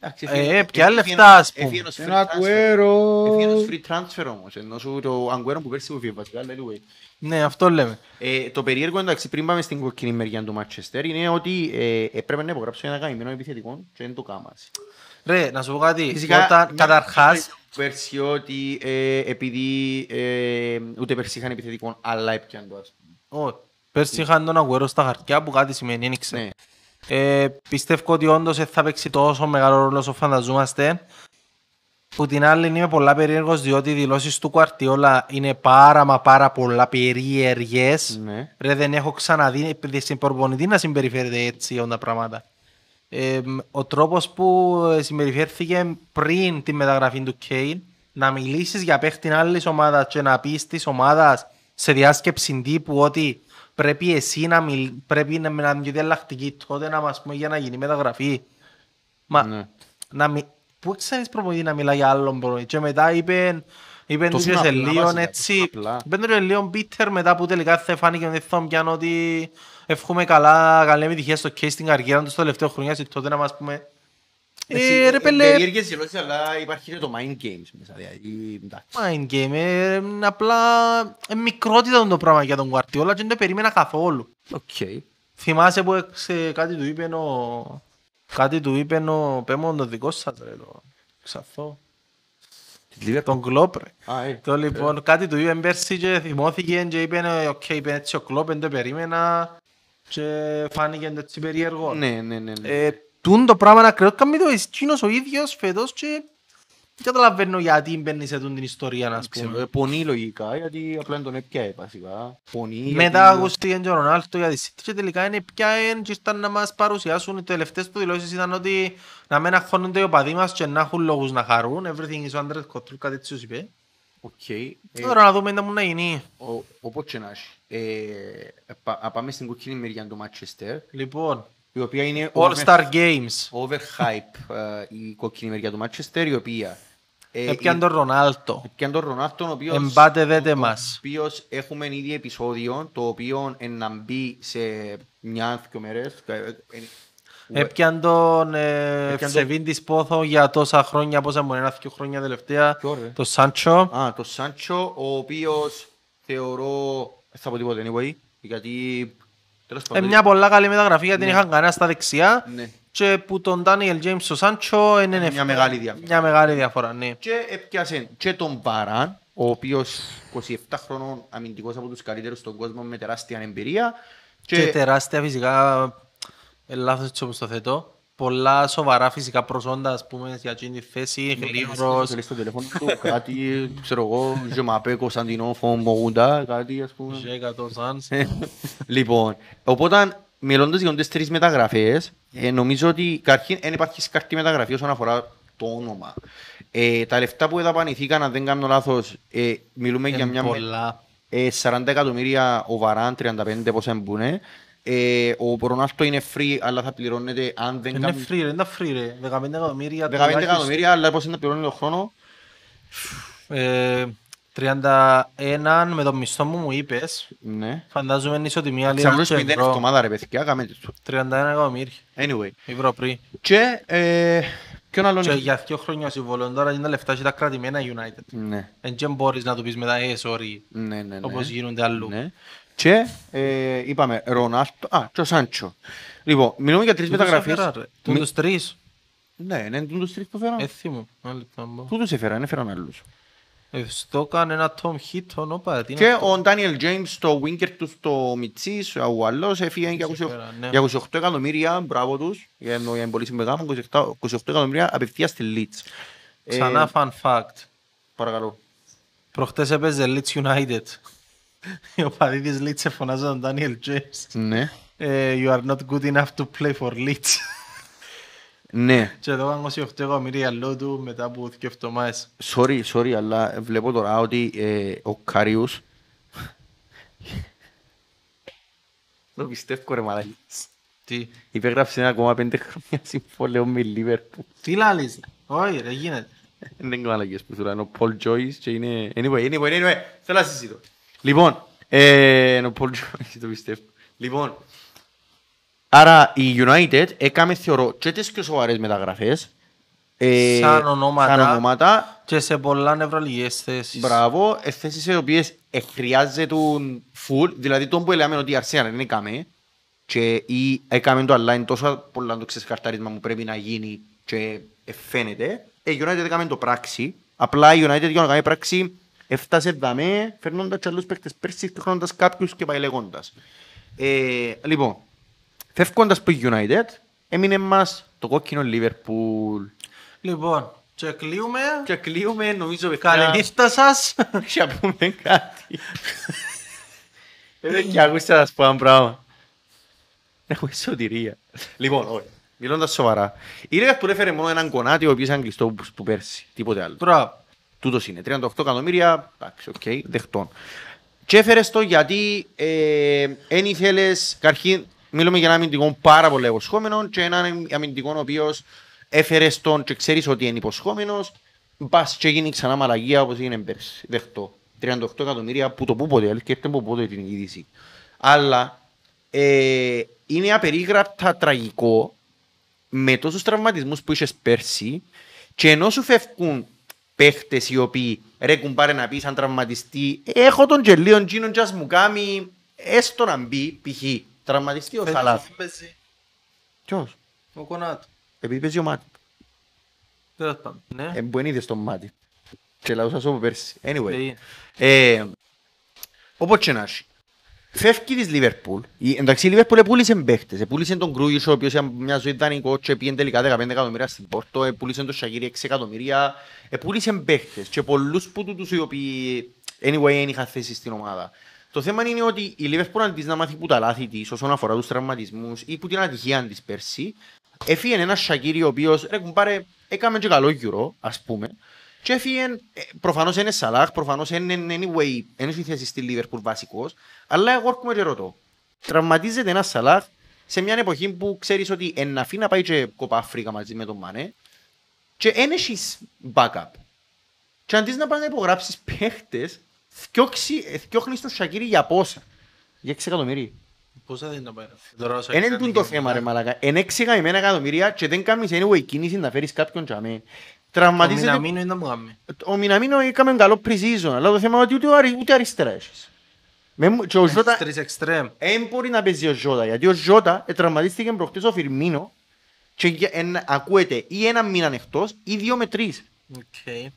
Εντάξει, Ε, έφυγε- ποια έφυγε- λεφτά, ας πούμε. έφυγε ένας free Ένα transfer. Αγουέρο. Έφυγε ένας free transfer όμως, ενώ σου το Αγουέρο που πέρσι που φύγε βασικά, αλλά anyway. Ναι, αυτό λέμε. Ε, το περίεργο εντάξει πριν πάμε στην κοκκινή μεριά του Manchester είναι ότι ε, έπρεπε να υπογράψω ένα καημένο επιθετικό και δεν το κάμασε. Ρε, να σου πω κάτι. Φυσικά, Όταν, μια- καταρχάς, Πέρσι ότι ε, επειδή ε, ούτε πέρσι είχαν επιθετικό αλλά έπιαν το ας πούμε. Ω, πέρσι είχαν τον Αγουέρο στα χαρτιά που κάτι σημαίνει, δεν ξέρω. Ναι. Ε, πιστεύω ότι όντως δεν θα παίξει τόσο μεγάλο ρόλο όσο φανταζόμαστε. Που την άλλη είμαι πολλά περίεργος διότι οι δηλώσεις του Κουαρτιόλα είναι πάρα μα πάρα πολλά περίεργες. Ναι. Ρε δεν έχω ξαναδεί στην προπονητή να συμπεριφέρεται έτσι όλα τα πράγματα. Ε, ο τρόπος που ε, συμπεριφέρθηκε πριν τη μεταγραφή του Κέιν να μιλήσεις για παίχτη άλλης ομάδας και να πεις της ομάδας σε διάσκεψη τύπου ότι πρέπει εσύ να, μιλ... πρέπει να, να μια διαλλακτική τότε να μας πούμε για να γίνει μεταγραφή. Μα Ναι. να μι... πού ξέρεις προπονητή να μιλά για άλλον προπονητή και μετά είπε είπε Τόσο τους και σε απλά λίγο βασικά, έτσι τόσο απλά. είπε του και λίγο μπίτερ μετά που τελικά δεν φάνηκε ότι θα πιάνω ότι εύχομαι καλά καλή επιτυχία στο case στην καριέρα του στο τελευταίο χρονιά και τότε να μας πούμε ε, ρε πέλε Περίεργες δηλώσεις αλλά υπάρχει και το mind games μέσα. Δηλαδή, εντάξει. mind game ε, είναι απλά ε, μικρότητα το πράγμα για τον Guardiola και δεν το περίμενα καθόλου Οκ. θυμάσαι που έξε, κάτι του είπε ο κάτι του είπε ο πέμον το δικός σας ρε το ξανθό τον Κλόπ ρε Α, ε. Το λοιπόν, κάτι του είπε πέρσι και θυμώθηκε και είπε ε, «Οκ, είπε έτσι ο Κλόπ, δεν το περίμενα» και φάνηκε έτσι περίεργο. Ναι, ναι, ναι. ναι. Ε, τούν το πράγμα να κρέω κάνει το εκείνος ο ίδιος φέτος και δεν καταλαβαίνω γιατί μπαίνει σε τούν την ιστορία, να Ξέρω, πούμε. ε, Πονεί λογικά γιατί απλά τον έπιαε βασικά. Πονεί. Μετά γιατί- ακούστηκε και ο Ρονάλντο για τη City και τελικά είναι πια εν και ήρθαν να μας παρουσιάσουν οι τελευταίες του δηλώσεις ήταν ότι να μην αγχώνονται οι οπαδοί μας και να έχουν λόγους να χαρούν. Everything is under control, κάτι έτσι τους είπε. Οκ. Ε, Τώρα να δούμε τι μου να γίνει. ο- Όπως και να έχει. Ε, πα- α, Πάμε στην κοκκινή μεριά του Manchester, Λοιπόν, η οποία είναι All over- Star Games. overhype *laughs* ε, η κοκκινή μεριά του Manchester, η οποία ε, Έπιαν η- τον Ρονάλτο. Έπιαν τον Ρονάλτο, ο οποίος, Εμπάτε δέτε ο- ο μας. οποίος έχουμε ήδη επεισόδιο, το οποίο ε, να μπει σε μια-δυο μέρες. Ε, ε, ε, Έπιαν τον ε, Έπιαν τον- Σεβίν της Πόθο για τόσα χρόνια, πόσα μπορεί ένα δύο χρόνια τελευταία. Ποιο, ρε; Το Σάντσο. Α, το Σάντσο, ο οποίος θεωρώ, δεν θα πω τίποτα anyway, γιατί τέλος Ε, πάντων. μια πολλά καλή μεταγραφή γιατί την είχαν κανένα στα δεξιά. Ναι. Και που τον Daniel James στο Σάντσο είναι Μια μεγάλη διαφορά. Μια μεγάλη διαφορά, ναι. Και έπιασε και τον Παράν, ο οποίος 27 χρονών αμυντικός από τους καλύτερους στον κόσμο με τεράστια εμπειρία. Και τεράστια φυσικά, ε, λάθος έτσι όπως το θέτω, πολλά σοβαρά φυσικά προσόντα, ας πούμε, για εκείνη τη θέση, γλύβρος, Θέλει στο τηλέφωνο του κάτι, ξέρω εγώ, Ζεμαπέ, Κωνσταντινό, Φωμογούντα, κάτι ας πούμε. και 100 σανς. λοιπόν, οπότε μιλώντας για τις τρεις μεταγραφές, ε, νομίζω ότι καταρχήν δεν υπάρχει σκαρτή μεταγραφή όσον αφορά το όνομα. Ε, τα λεφτά που δαπανηθήκαν, αν δεν κάνω λάθος, ε, μιλούμε για μια... με- πολλά. Ε, 40 εκατομμύρια ο Βαράν, 35 πόσα εμπούνε. Ε, ο Ρονάλτο είναι free, αλλά θα πληρώνεται αν δεν Είναι κάνει... free ρε, είναι free ρε, 15 εκατομμύρια. 15 τουλάχιστον. εκατομμύρια, αλλά πώς είναι να πληρώνει το χρόνο; Ε, 31 με το μισθό μου μου είπες, Ναι. φαντάζομαι είναι ισοτιμία λίγο Ξαναλούς και που είναι ευρώ. εβδομάδα ρε παιδιά, κάμε το. 31 εκατομμύρια Anyway. ευρώ πριν. Και, ε, ποιον άλλον... Και για δύο χρόνια συμβολών τώρα είναι τα λεφτά και τα κρατημένα United. Ναι, Εν και μπορείς να του πεις μετά, ε, sorry, ναι, ναι. ναι. όπως γίνονται αλλού. Ναι. Και, ε, είπαμε, Ρονάλτο, α, και ο Σάντσο. Λοιπόν, μιλούμε για τρεις μεταγραφές. Του Μι- τους τρεις, Ναι, είναι τους τρεις που φέραν. έθι μου. Ένα λεπτό να μπω. Πού τους έφεραν, έφεραν άλλους. Ε, Στο έκανε ένα Tom Hitton, όπα, τι είναι Και αυτό; ο Ντάνιελ Τζέιμς, το winger του στο Μιτσίς, ο άλλος, έφυγε για 28 έφεραν, ναι. για 28 εκατομμύρια, μπράβο τους, για ενώ για πολύ συμπεγάμο, 28 28 εκατομμύρια απευθείας στη Leeds. Ε, Ξανά fun fact. Παρακαλώ. Προχτές έπαιζε Leeds United. *laughs* Οι οπαδοί της Leeds φωνάζαν τον Daniel James. Ναι. Ε, You are not good enough to play for Leeds. *laughs* Ναι. Και εδώ έκανε 28 εκατομμύρια λόγω του μετά από δύο εβδομάδες. Sorry, sorry, αλλά βλέπω τώρα ότι ε, ο Κάριους *laughs* το πιστεύω ρε μαλάκα. Τι, Υπέγραψε ένα ακόμα πέντε χρόνια συμβόλαιο με Λίβερπουλ. τι λαλείς. Όχι ρε, γίνεται. Δεν είναι μαλακίες που σου λένε. Ο Πολ Τζόις και είναι... Anyway, anyway, anyway. Θέλω να συζητώ. Λοιπόν, ε, είναι ο Πολ Τζόις, *laughs* το πιστεύω. Λοιπόν, Άρα η United έκαμε θεωρώ και τις πιο σοβαρές μεταγραφές. ε, Σαν ονόματα. Σαν ονόματα. Και σε πολλά νευραλγικές θέσεις. Μπράβο, ε, θέσεις οι οποίες ε, χρειάζεται full, δηλαδή τον που λέμε ότι η Arsenal δεν έκαμε και ή έκαμε το αλλά είναι τόσο πολλά το ξεσκαρτάρισμα που πρέπει να γίνει και ε, φαίνεται, ε, η United έκαμε το πράξη, απλά η United για να κάνει πράξη έφτασε δαμέ, φέρνοντας και άλλους παίκτες πέρσι, χρονώντας κάποιους και πάει λέγοντας. Ε, λοιπόν, φεύγοντας από η United, έμεινε μας το κόκκινο Liverpool. Λοιπόν, και κλείουμε. Και κλείουμε, νομίζω, παιδιά, Καλή νύχτα σας. *laughs* και να πούμε κάτι. Δεν και ακούστε να σας πω ένα πράγμα. Έχουμε σωτηρία. Λοιπόν, όχι. Μιλώντας σοβαρά. Η Liverpool έφερε μόνο έναν κονάτι ο οποίος ήταν κλειστό που, που πέρσι. Τίποτε άλλο. Μπράβο. Τούτος είναι. 38 εκατομμύρια. Εντάξει, οκ, δεχτών. Και έφερες το γιατί δεν ήθελες, καρχήν, μιλούμε για ένα αμυντικό πάρα πολύ υποσχόμενο και έναν αμυντικό ο οποίος έφερες τον και ξέρεις ότι είναι υποσχόμενος, πας και γίνει ξανά μαλακία όπως έγινε πέρσι. Δεχτόν. 38 εκατομμύρια που το που πότε, αλήθεια έρχεται που πότε την είδηση. Αλλά ε, είναι απερίγραπτα τραγικό με τόσους τραυματισμούς που είχες πέρσι και ενώ σου φεύγουν παίχτες οι οποίοι ρε κουμπάρε να πεις αν τραυματιστεί έχω τον Τζελίον Τζίνον και ας μου κάνει έστω να μπει π.χ. τραυματιστεί ο Σαλάθ. Παίζει Ποιος; Ο Κονάτο. Επειδή παίζει ο Μάτι. Τέλος πάντων. Ναι. Ε, που δεν είδες τον Μάτι. Και λαούσα σου από πέρσι. Anyway. Ε, Ε, όπως και να έχει. Φεύγει της Λίβερπουλ. Η- Εντάξει, η Λίβερπουλ επούλησε παίχτες. Επούλησε τον Κρούγιος, ο οποίος ήταν μια ζωή δανεικό και πήγε τελικά 15 εκατομμύρια στην Πόρτο. Επούλησε τον Σαγίρι 6 εκατομμύρια. Επούλησε παίχτες και πολλούς που τούτους οι οποίοι anyway δεν είχαν θέση στην ομάδα. Το θέμα είναι ότι η Λίβερπουλ αντί να μάθει που τα λάθη της όσον αφορά τους τραυματισμούς ή που την ατυχία της πέρσι, έφυγε ένα Σακύρι ο οποίος ρε κουμπάρε έκαμε και καλό γύρο ας πούμε και έφυγε, ε, προφανώς είναι Σαλάχ, προφανώς είναι anyway, είναι στη θέση στη Λίβερπουλ βασικός, αλλά εγώ έρχομαι και ρωτώ. Τραυματίζεται ένας Σαλάχ σε μια εποχή που ξέρεις ότι εν αφήνει να πάει και κοπά Αφρίκα μαζί με τον Μανέ και δεν έχεις backup. Και αντί να πας να υπογράψεις παίχτες, θκιώξει- ε, θκιώχνεις τον Σακύρι για πόσα; Για 6 εκατομμύρια. Πώς θα δίνει να πάει. Τώρα ο Εν είναι Σακύρι το είναι θέμα ρε και- μαλακα. Εν έξι καημένα εκατομμύρια και δεν κάνεις anyway κίνηση να φέρεις κάποιον για μέ. Ο Τραυματίζεται... Μιναμίνο είναι να μου κάνει. Ο Μιναμίνο έκαμε καλό pre-season, αλλά το θέμα είναι ότι ούτε, ο αρι- ούτε αριστερά έχεις. Με μου- Και ο Ζώτα... Τρεις εξτρέμ. Δεν μπορεί να παίζει ο Ζώτα, γιατί ο Ζώτα ε, τραυματίστηκε προχτές ο Φιρμίνο και για- εν- ακούεται ή ένα μήνα εκτός ή δύο με τρεις. Οκ.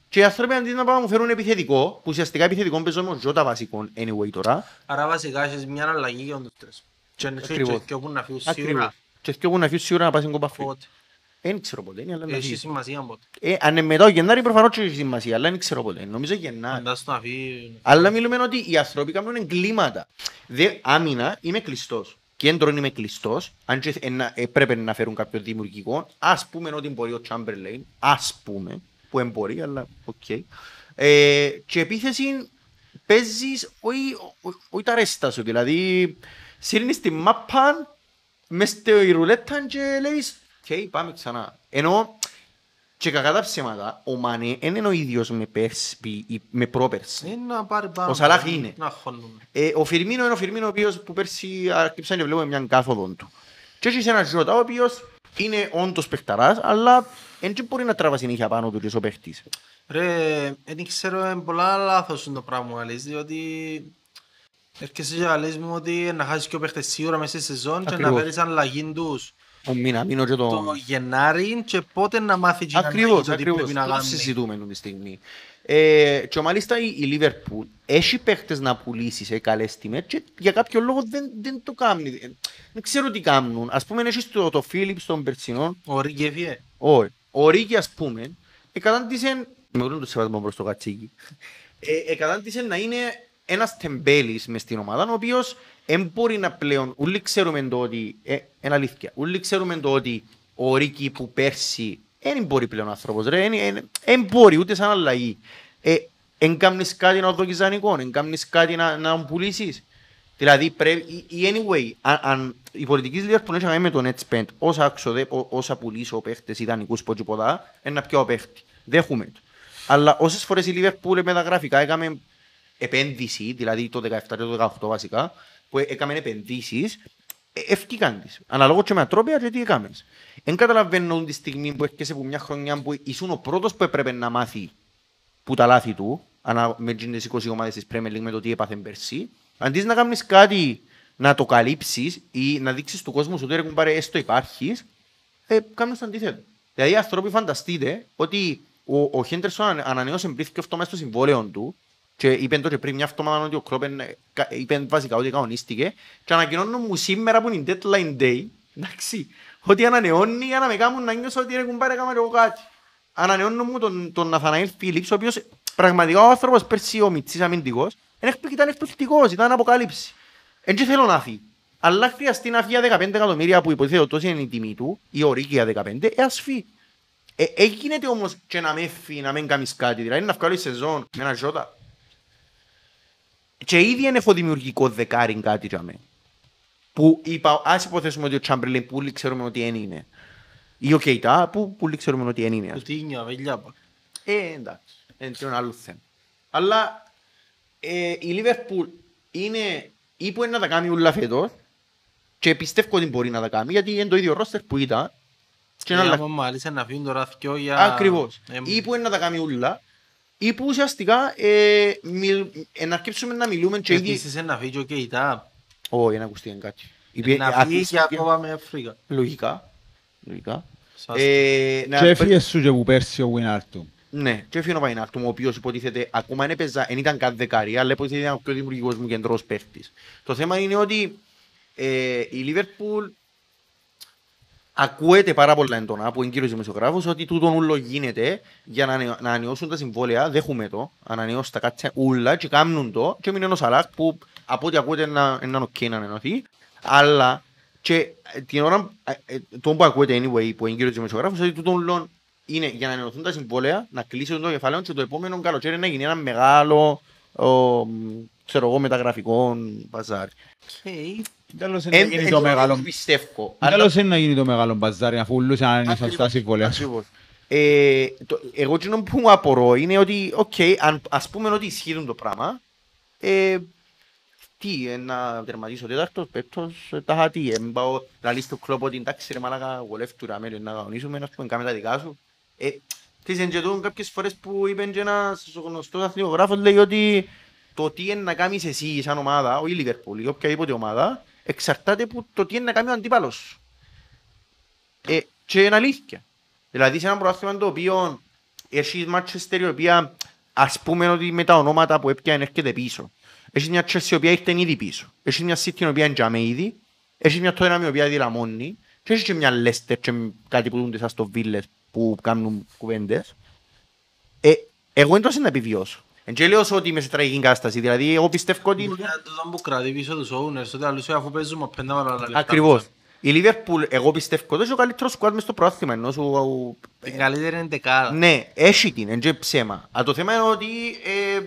Και οι άνθρωποι αντί να πάνε να μου φέρουν επιθετικό, που ουσιαστικά επιθετικό παίζω με ο Ζώτα βασικό anyway τώρα, Άρα βασικά έχεις μια αλλαγή για τους τρεις. Και είναι και- Ακριβώς. και- και όπου να φύγουν ακριβώς. σίγουρα. Και και εγώ να αφήσω σίγουρα να πας στην κοπά Αφρική. Πότε. Δεν ξέρω ποτέ, είναι αλλά να Έχει φύγει. σημασία πότε. Ε, αν είναι μετά ο Γενάρη προφανώς και έχει σημασία, αλλά δεν ξέρω ποτέ. Νομίζω Γενάρη. Φαντάσου να φύγει. Αλλά μιλούμε ότι οι άνθρωποι κάνουν εγκλήματα. Δε, άμυνα είμαι κλειστός. Κέντρο είμαι κλειστός. Αν και ενα- έπρεπε να φέρουν κάποιο δημιουργικό, ας πούμε ότι μπορεί ο Chamberlain, ας πούμε, που δεν μπορεί, αλλά οκ. Ε, και επίθεση παίζεις όχι ό- όχι τα ρέστα σου. Δηλαδή, σύρνεις τη μάπα μες στη ρουλέτα και λέεις, «ok, πάμε ξανά». Ενώ και κακά τα ψέματα, ο Μανέ δεν είναι ο ίδιος με, πέρσι, ή με πρόπερσι. Είναι να πάρει πάνω. Ο Σαλάχ είναι. Να χώνουμε. Ε, ο Φιρμίνο είναι ο Φιρμίνο ο οποίος που πέρσι άρκεψεν και βλέπουμε μια κάθοδο του. Και έχεις έναν Ζώτα ο οποίος είναι όντως παιχταράς, αλλά δεν μπορεί να τραβά συνέχεια πάνω του και ο παίχτης. Ρε, δεν ξέρω, είναι πολλά λάθος είναι το πράγμα, αλήθεια, διότι έρχεσαι και λες μου ότι να χάσεις και ο παίχτες σίγουρα μέσα στη σεζόν και να Ακριβώς. φέρεις αλλαγή τους Ο μήνα, μήνο και το το... Γενάρη και πότε να μάθει και να Ακριβώς, αλλαγή το τι ακριβώς. πρέπει να Το κάνει. συζητούμε αυτή τη στιγμή. Ε, και μάλιστα η, η Liverpool έχει παίχτες να πουλήσει σε καλές τιμές και για κάποιο λόγο δεν, δεν το κάνει. Ε, Δεν ξέρω τι κάνουν. Ας πούμε έχεις το, το Philips των Περσινών Ο Ρίκη έφυγε. Όχι. Ο Ρίκη, ας πούμε, εκατάντησε, με όλο το σεβασμό προς το κατσίκι, ε, εκατάντησε να είναι ένας τεμπέλης μες στην ομάδα, ο οποίος δεν μπορεί να πλέον, όλοι ξέρουμε το ότι, ε, είναι αλήθεια, όλοι ξέρουμε το ότι ο Ρίκη που πέρσι δεν μπορεί πλέον άνθρωπος, ρε, δεν μπορεί ούτε σαν αλλαγή. Ε, εν κάνεις κάτι να δώσεις δανεικό, εν κάνεις κάτι να, να τον πουλήσεις. Δηλαδή πρέπει, ή- ή anyway, αν, αν η πολιτική της Liverpool έχει να κάνει με το net spend, όσα άξοδε, ό- όσα πουλήσω παίχτες ιδανικούς πω και ποδά, είναι να πιω παίχτη. Δέχουμε το. Αλλά όσες φορές η Liverpool με τα γραφικά έκαμε επένδυση, δηλαδή το 17 και το 18 βασικά, που έκαμε επενδύσεις, ε, ευκήκαν της. Αναλόγως και με ατρόπια και τι έκαμες. Εν καταλαβαίνω τη στιγμή που έρχεσαι από μια χρονιά που ήσουν ο πρώτος που έπρεπε να μάθει που τα λάθη του, ανα, με τις 20 ομάδες της Premier League με το τι έπαθε πέρσι, αντί να κάνεις κάτι να το καλύψεις ή να δείξεις του κόσμου σου ότι ρε κουμπάρε έστω υπάρχεις, ε, κάνεις το αντίθετο. Δηλαδή οι άνθρωποι φανταστείτε ότι ο, ο Χέντερσον ανα- ανανεώσε πριν και αυτό μέσα στο συμβόλαιο του και είπε τότε πριν μια εβδομάδα ότι ο Κλόπεν ε, κα- είπε βασικά ότι κανονίστηκε και ανακοινώνουν μου σήμερα που είναι η deadline day εντάξει, ότι ανανεώνει για να με κάνουν να νιώσω ότι ρε κουμπάρε έκαμε εγώ κάτι. Ανανεώνουν μου τον, τον Ναθαναήλ Φίλιπς ο οποίος πραγματικά ο άνθρωπος πέρσι ο Μιτσής αμυντικός είναι εκπλη- ήταν εκπληκτικός, ήταν αποκάλυψη. Εν και θέλω να φύγει. Αλλά χρειαστεί να φύγει για 15 εκατομμύρια που υποθέτω τόσο είναι η τιμή του, η ορίκη για 15, ε, ας φύγει. Ε, ε, γίνεται όμως και να με φύγει, να μην κάνεις κάτι. Δηλαδή να βγάλεις σεζόν με ένα ζώτα. Και ήδη είναι φοδημιουργικό δεκάρι κάτι για μένα. Που είπα, ας υποθέσουμε ότι ο Τσάμπερλιν που όλοι ξέρουμε ότι δεν είναι. Ή ο Κεϊτά που που όλοι ξέρουμε ότι δεν είναι. ας Κουτίνια, βελιά. ε, εντάξει. Είναι και ένα άλλο θέμα. Αλλά ε, η Λίβερπουλ είναι ή που είναι να τα κάνει όλα φέτος και πιστεύω ότι μπορεί να τα κάνει γιατί είναι το ίδιο ρόστερ που ήταν και να Και αλλάξει. άμα μάλιστα να φύγουν τώρα δυο για... Ακριβώς. Ε, Ή που είναι να τα κάνει όλα ή που ουσιαστικά ε, μιλ, ε, να αρκέψουμε να μιλούμε και ήδη... Επίσης ένα φύγει ο Κεϊτά. Όχι, δεν ακούστηκε κάτι. Είπε- Να φύγει ακούστηκε- για ακόμα με Αφρικά. Λογικά. Λογικά. Σας- Ε, να- Και έφυγες σου και που πέρσι ο Βινάρτου. Ναι, και έφυγε ο Παϊνάρτουμ, ο οποίος υποτίθεται ακόμα δεν έπαιζα, δεν ήταν καν δεκάρι, αλλά υποτίθεται ήταν ο πιο δημιουργικός μου κεντρός παίχτης. Το θέμα είναι ότι ε, η Λίβερπουλ ακούεται πάρα πολλά έντονα από τον κύριος δημοσιογράφος ότι τούτο ούλο γίνεται για να, ανανεω- να ανανεώσουν τα συμβόλαια, δέχουμε το, ανανεώσουν τα κάτσα ούλα και κάνουν το και μείνει ο Σαλάχ που από ό,τι ακούεται να είναι οκ να ανανεωθεί, αλλά και ε, την ώρα, ε, ε, το που ακούεται anyway που είναι κύριος δημοσιογράφος ότι τούτο ούλο είναι για να ανανεωθούν τα συμβόλαια, να κλείσουν το κεφάλαιο και το επόμενο καλοκαίρι να γίνει ένα μεγάλο ο, ξέρω εγώ, μεταγραφικό μπαζάρι. Τέλος είναι να Εν- γίνει εν- το εν- μεγάλο... Πιστεύω. Αλλά- Τέλος είναι να γίνει το μεγάλο μπαζάρι αφού ούλους ανανεώσαν τα συμβόλαιά τους. Ακριβώς. Ε, το, εγώ εκείνο που μου απορώ είναι ότι, οκ, αν, ας πούμε ότι ισχύουν το πράγμα, ε, τι, ε, να τερματίσω τέταρτος, πέμπτος, ε, τα χατή, ε, μην πάω να λύσει το κλόπ ότι εντάξει ρε μάλακα, βολεύτου ρε αμέλιο, να κανονίσουμε, να πούμε, κάμε τα δικά σου. Ε, τις εντζετούν κάποιες φορές που είπε και ένας γνωστός αθλιογράφος, λέει ότι το τι είναι να κάνεις εσύ σαν ομάδα, όχι η Λίβερπουλ, ή οποιαδήποτε ομάδα, εξαρτάται από το τι είναι να κάνει ο αντίπαλος σου. Ε, και είναι αλήθεια. Δηλαδή σε ένα πρωτάθλημα το οποίο έχει Manchester η οποία ας πούμε ότι με τα ονόματα που έπιανε έρχεται πίσω. Έχει μια Chelsea η οποία ήρθε ήδη πίσω. Έχει μια City η οποία είναι τζάμε ήδη. Έχει μια Tottenham η οποία δηλαμώνει. Και έχει και μια Leicester και κάτι που δούνται σαν στο Βίλες που κάνουν κουβέντες. Ε, εγώ δεν το να επιβιώσω. Εν και λέω ότι είμαι σε τραγική κατάσταση. Δηλαδή εγώ πιστεύω ότι... Μπορεί να το δω που κρατεί πίσω τους owners, ότι άλλους αφού παίζουμε πέντε μάλλον άλλα λεφτά. Ακριβώς. Η Liverpool, εγώ πιστεύω ότι έχει ο καλύτερος σκουάτ μες στο πρόθυμα. Ενώ σου Η καλύτερη είναι δεκάδα. Ναι, έχει την, είναι ψέμα. Αλλά το θέμα είναι ότι ε,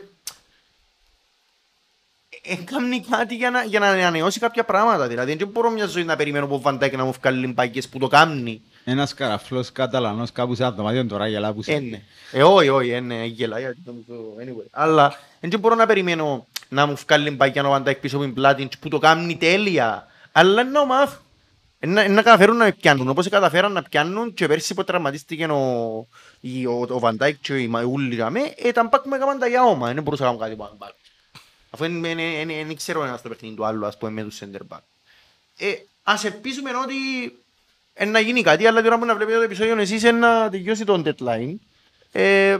ε, κάνει κάτι για να, για να ανανεώσει κάποια πράγματα. Δηλαδή, δεν μπορώ μια ζωή να περιμένω από Βαντάκη να μου βγάλει μπάγκες που το κάνει. Ένας καραφλός καταλανός κάπου σε ένα δωμάτιο τώρα γελάπουσε. Ε, ναι. Ε, όχι, όχι, ε, ναι, γελάει, γιατί νομίζω, anyway. Αλλά δεν μπορώ να περιμένω να μου βγάλει μπάγκια ο Βαντάκη πίσω από την πλάτη που το κάνει τέλεια. Αλλά να μάθω. Ε, να, να καταφέρουν να με πιάνουν, όπως καταφέραν να πιάνουν και πέρσι που τραυματίστηκε ο, η- ο, ο Βαντάικ και η Μαϊούλη γαμέ, ε, ήταν πάκ με έκαναν τα γιάωμα, δεν μπορούσα να κάνω κάτι πάνω πάλι. Αφού δεν ξέρω ένας το παιχνίδι του άλλου, ας πούμε, με τους center back. Ε, ας ελπίζουμε ότι ε, να γίνει κάτι, αλλά τώρα που να βλέπετε το επεισόδιο εσείς ε, να τελειώσει το deadline. Ε,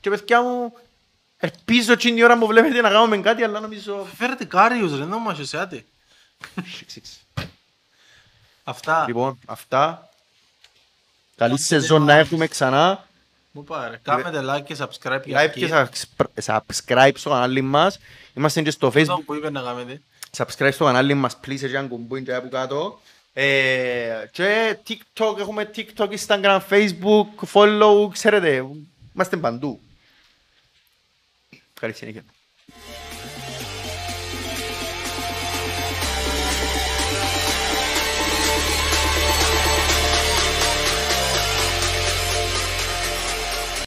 και παιδιά μου, ελπίζω εκείνη την ώρα που βλέπετε να κάνουμε κάτι, αλλά νομίζω... Φέρετε κάριους ρε, δεν μας εσιάτε. Αυτά. Λοιπόν, αυτά. Καλή σεζόν να έρθουμε ξανά. Μου πάρε. Κάμετε like και subscribe για Like και subscri- subscribe στο κανάλι μας. Είμαστε και στο Αυτό facebook. που είπε να κάνετε. Subscribe στο κανάλι μας, please, έτσι αν κουμπούν και από κάτω. Ε, και TikTok, έχουμε TikTok, Instagram, Facebook, follow, ξέρετε, είμαστε παντού. Καλή συνέχεια.